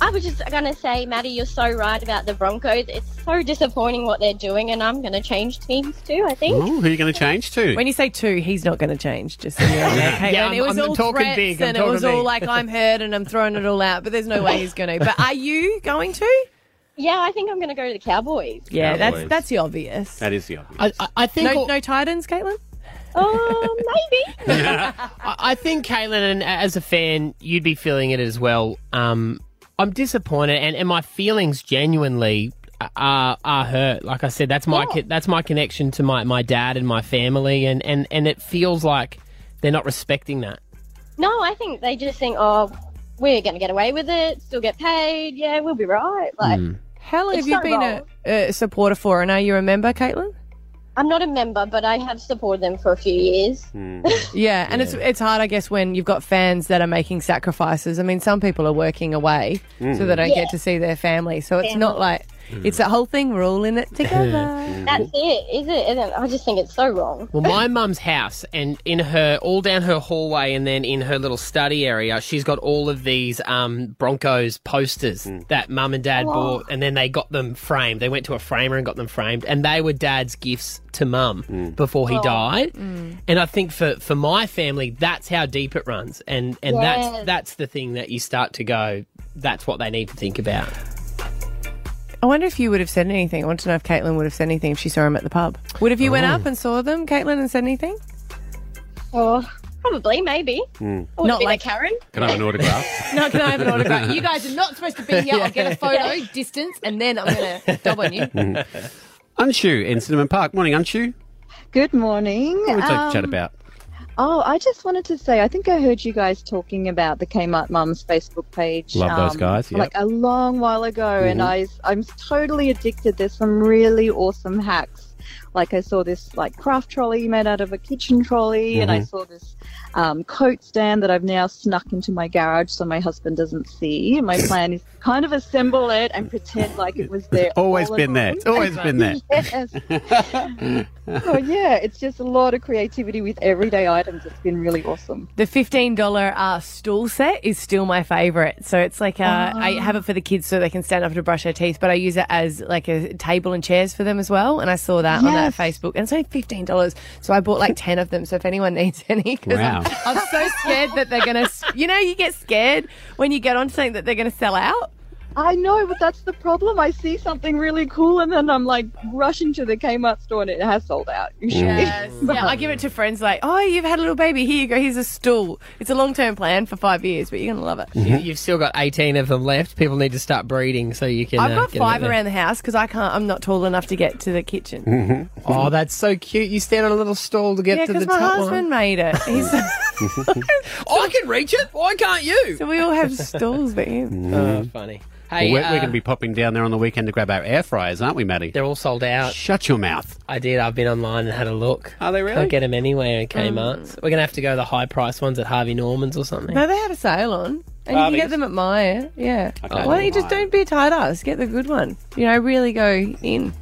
I was just going to say, Matty, you're so right about the Broncos. It's so disappointing what they're doing, and I'm going to change teams too, I think. Ooh, who are you going to change to? When you say two, he's not going to change. Just so you're aware, Caitlin. Yeah, I'm- it was I'm all talking threats big, I'm and it was talking all like I'm hurt and I'm throwing it all out. But there's no way he's going to. But are you going to? Yeah, I think I'm going to go to the Cowboys. Yeah, that's Cowboys. that's the obvious. That is the obvious. I, I, I think no, no Titans, Caitlin. Oh, *laughs* maybe. I, I think Caitlin, and as a fan, you'd be feeling it as well. Um, I'm disappointed, and, and my feelings genuinely are are hurt. Like I said, that's my co- that's my connection to my, my dad and my family, and, and, and it feels like they're not respecting that. No, I think they just think, oh, we're going to get away with it, still get paid. Yeah, we'll be right. Like, How long It's have you not been wrong. a, a supporter for? And are you a member, Caitlin? I'm not a member, but I have supported them for a few years. *laughs* Yeah, and it's it's hard, I guess, when you've got fans that are making sacrifices. I mean, some people are working away, Mm. so they don't Yeah. get to see their family. So it's not Family. Like It's that whole thing. We're all in it *laughs* together. That's it, is it? Isn't it? I just think it's so wrong. Well, my mum's house, and in her, all down her hallway, and then in her little study area, she's got all of these um, Broncos posters that mum and dad Oh. bought, and then they got them framed. They went to a framer and got them framed, and they were dad's gifts to mum before he Oh. died. Mm. And I think for, for my family, that's how deep it runs, and and Yes. that's that's the thing that you start to go. That's what they need to think about. I wonder if you would have said anything. I want to know if Caitlin would have said anything if she saw him at the pub. Would have you went Oh. up and saw them, Caitlin, and said anything? Oh, probably, maybe. Not like Karen. Can I have an autograph? *laughs* No, can I have an autograph? You guys are not supposed to be here. *laughs* I'll get a photo, distance, and then I'm going to dob on you. Unshu in Sinnamon Park. Morning, Unshu. Good morning. What would you like to chat Um, about? Oh, I just wanted to say, I think I heard you guys talking about the Kmart Mums Facebook page. um, Love those guys, yep. Like a long while ago, and Mhm. I, I'm totally addicted. There's some really awesome hacks. Like I saw this like craft trolley made out of a kitchen trolley, and I Mhm. saw this um, coat stand that I've now snuck into my garage so my husband doesn't see. My plan is to kind of assemble it and pretend like it was there. Always been there. It's always been there. *laughs* yes. oh yeah, it's just a lot of creativity with everyday items. It's been really awesome. The fifteen dollar uh, stool set is still my favorite. So it's like uh, I Oh. have it for the kids so they can stand up to brush their teeth, but I use it as like a table and chairs for them as well. And I saw that on that Facebook, and it's only fifteen dollars. So I bought like *laughs* ten of them. So if anyone needs any, 'cause Wow. I'm, I'm so scared that they're gonna. You know, you get scared when you get onto something that they're gonna sell out. I know, but that's the problem. I see something really cool, and then I'm like rushing to the Kmart store, and it has sold out. Usually. Yes. yeah, *laughs* I give it to friends like, oh, you've had a little baby. Here you go. Here's a stool. It's a long term plan for five years, but you're gonna love it. You, mm-hmm. you've still got 18 of them left. People need to start breeding so you can. I've uh, got get five around the house because I can't. I'm not tall enough to get to the kitchen. Mm-hmm. Oh, that's so cute. You stand on a little stool to get yeah, to the because my top husband one. made it. He's, *laughs* *laughs* oh, I can reach it. Why can't you? so we all have stools, but yeah. Mm-hmm. Oh, funny. Hey, well, we're, uh, we're going to be popping down there on the weekend to grab our air fryers, aren't we, Matty? They're all sold out. Shut your mouth. I did. I've been online and had a look. Are they really? Can't get them anywhere in Kmart. We're going to have to go to the high price ones at Harvey Norman's or something. No, they have a sale on. And you can get them at Myer. Yeah. Okay. Why don't you just don't be a tight ass? Get the good one. You know, really go in.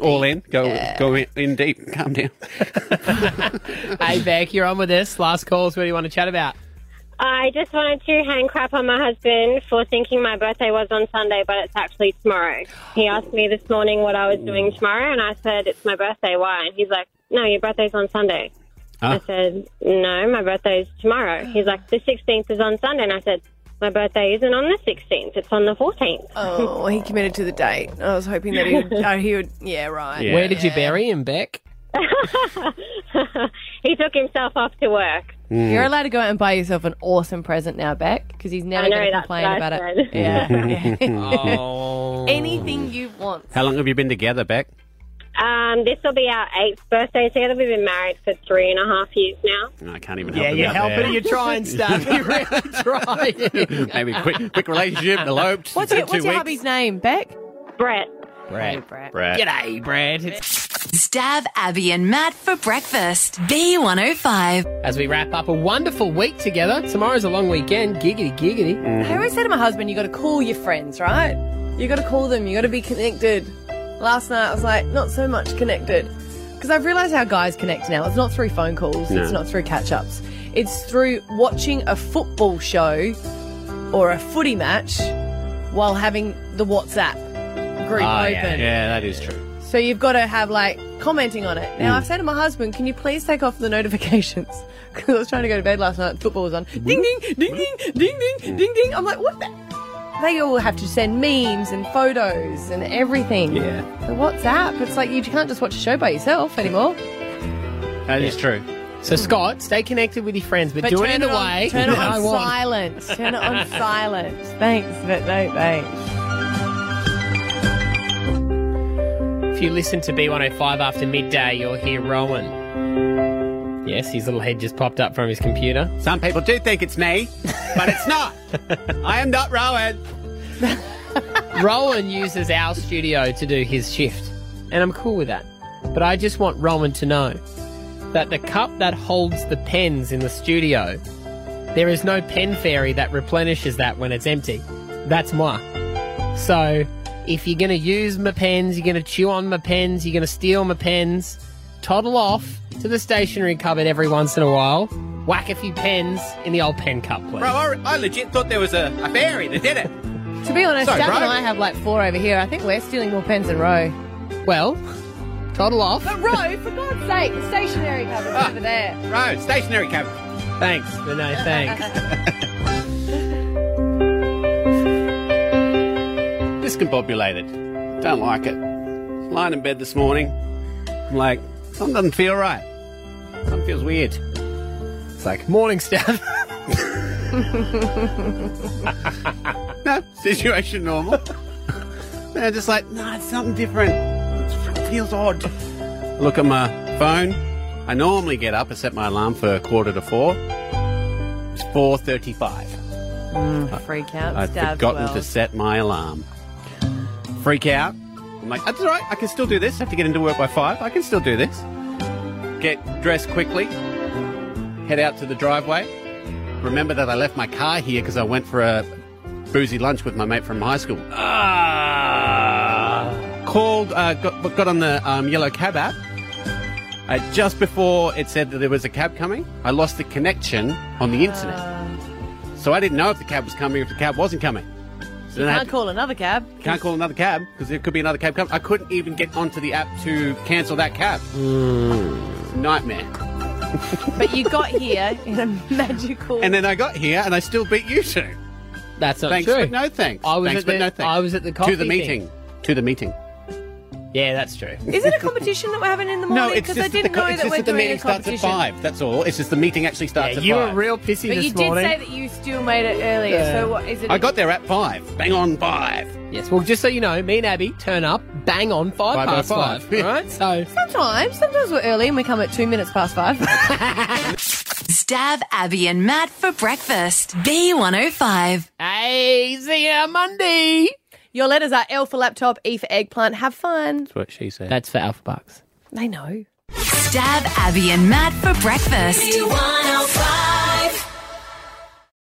All in. Go go in, in deep. Calm down. *laughs* hey, Beck, you're on with this. Last calls. What do you want to chat about? I just wanted to hang crap on my husband for thinking my birthday was on Sunday, but it's actually tomorrow. He asked me this morning what I was doing tomorrow, and I said, It's my birthday. Why? And he's like, No, your birthday's on Sunday. Ah. I said, No, my birthday's tomorrow. He's like, The 16th is on Sunday. And I said, My birthday isn't on the 16th, it's on the 14th. Oh, he committed to the date. I was hoping that he would. *laughs* Oh, he would. Yeah, right. Where did you bury him, Beck? *laughs* he took himself off to work. You're allowed to go out and buy yourself an awesome present now, Beck, because he's never I going to complain what about said. it. Yeah. *laughs* yeah. Oh. Anything you want. How long have you been together, Beck? Um, this will be our eighth birthday together. We've been married for three and a half years now. I can't even help Yeah, you're helping. there. You're trying *laughs* stuff. You're really trying. *laughs* Maybe quick quick relationship, eloped. What's two your, what's your hubby's name, Beck? Brett. Brad. Brett. Brad. G'day, Brad. Stav Abby and Matt for breakfast. B105. As we wrap up a wonderful week together, tomorrow's a long weekend. Giggity, giggity. I always say to my husband, you got to call your friends, right? You got to call them. You got to be connected. Last night I was like, not so much connected, because I've realised how guys connect now. It's not through phone calls. No. It's not through catch ups. It's through watching a football show or a footy match while having the WhatsApp group Ah, open. yeah, yeah, that is true. So you've got to have like commenting on it. Now Mm. I've said to my husband, "Can you please take off the notifications?" *laughs* Because I was trying to go to bed last night. Football was on. Ding ding ding ding ding ding ding ding. I'm like, what? The? They all have to send memes and photos and everything. Yeah. The WhatsApp. It's like you can't just watch a show by yourself anymore. That is true. So, Scott, stay connected with your friends, but, But do it turn in a way Turn it that I on silent. Turn it on *laughs* silent. Thanks, but no thanks. If you listen to B105 after midday, you'll hear Rowan. Yes, his little head just popped up from his computer. Some people do think it's me, but it's not. *laughs* I am not Rowan. Rowan uses our studio to do his shift, and I'm cool with that. But I just want Rowan to know that the cup that holds the pens in the studio, there is no pen fairy that replenishes that when it's empty. That's moi. So if you're going to use my pens, you're going to chew on my pens, you're going to steal my pens, toddle off to the stationery cupboard every once in a while, whack a few pens in the old pen cup, please. Bro, I, I legit thought there was a, a fairy that did it. To be honest, Sorry, Dad and. I have like four over here. I think we're stealing more pens than Roe. Well, toddle off. But Roe, for God's sake, the stationery cupboard Ah. over there. Right, stationary cupboard. Thanks, but no thanks. *laughs* Discombobulated. Don't like it. Lying in bed this morning. I'm like, something doesn't feel right. Something feels weird. It's like, morning, Steph. *laughs* no, situation normal. *laughs* They're just like, no, it's something different. It feels odd. I look at my phone. I normally get up. I set my alarm for a quarter to four. It's four thirty-five. Mm, freak out. I've forgotten well. to set my alarm. Freak out. I'm like, that's all right. I can still do this. I have to get into work by five. I can still do this. Get dressed quickly. Head out to the driveway. Remember that I left my car here because I went for a boozy lunch with my mate from high school. Ah. Called, uh, got, got on the um, yellow cab app. Uh, just before it said that there was a cab coming, I lost the connection on the internet. So I didn't know if the cab was coming or if the cab wasn't coming. You then I had can't call another cab. can't call another cab because there could be another cab coming. I couldn't even get onto the app to cancel that cab. Hmm. Nightmare. *laughs* But you got here in a magical. And then I got here and I still beat you two. That's not thanks, true. but no thanks. I was thanks, at but the- no thanks. I was at the coffee to the thing. meeting. To the meeting. Yeah, that's true. Is it a competition that we're having in the *laughs* morning? No, it's just I didn't the, co- know it's that just we're that the doing meeting starts at five. That's all. It's just the meeting actually starts Yeah, at you five. were real pissy But this morning. But you did say that you still made it earlier. Yeah. So what is it? I got there at five. Bang on five. Yes, well, just so you know, me and Abby turn up, bang on five, Five past five. five. Right? *laughs* So Sometimes, sometimes we're early and we come at two minutes past five. *laughs* Stav Abby and Matt for breakfast. B105. Hey, see ya Monday. Your letters are L for laptop, E for eggplant. Have fun. That's what she said. That's for Alpha Bucks. They know. Stav Abby and Matt for breakfast.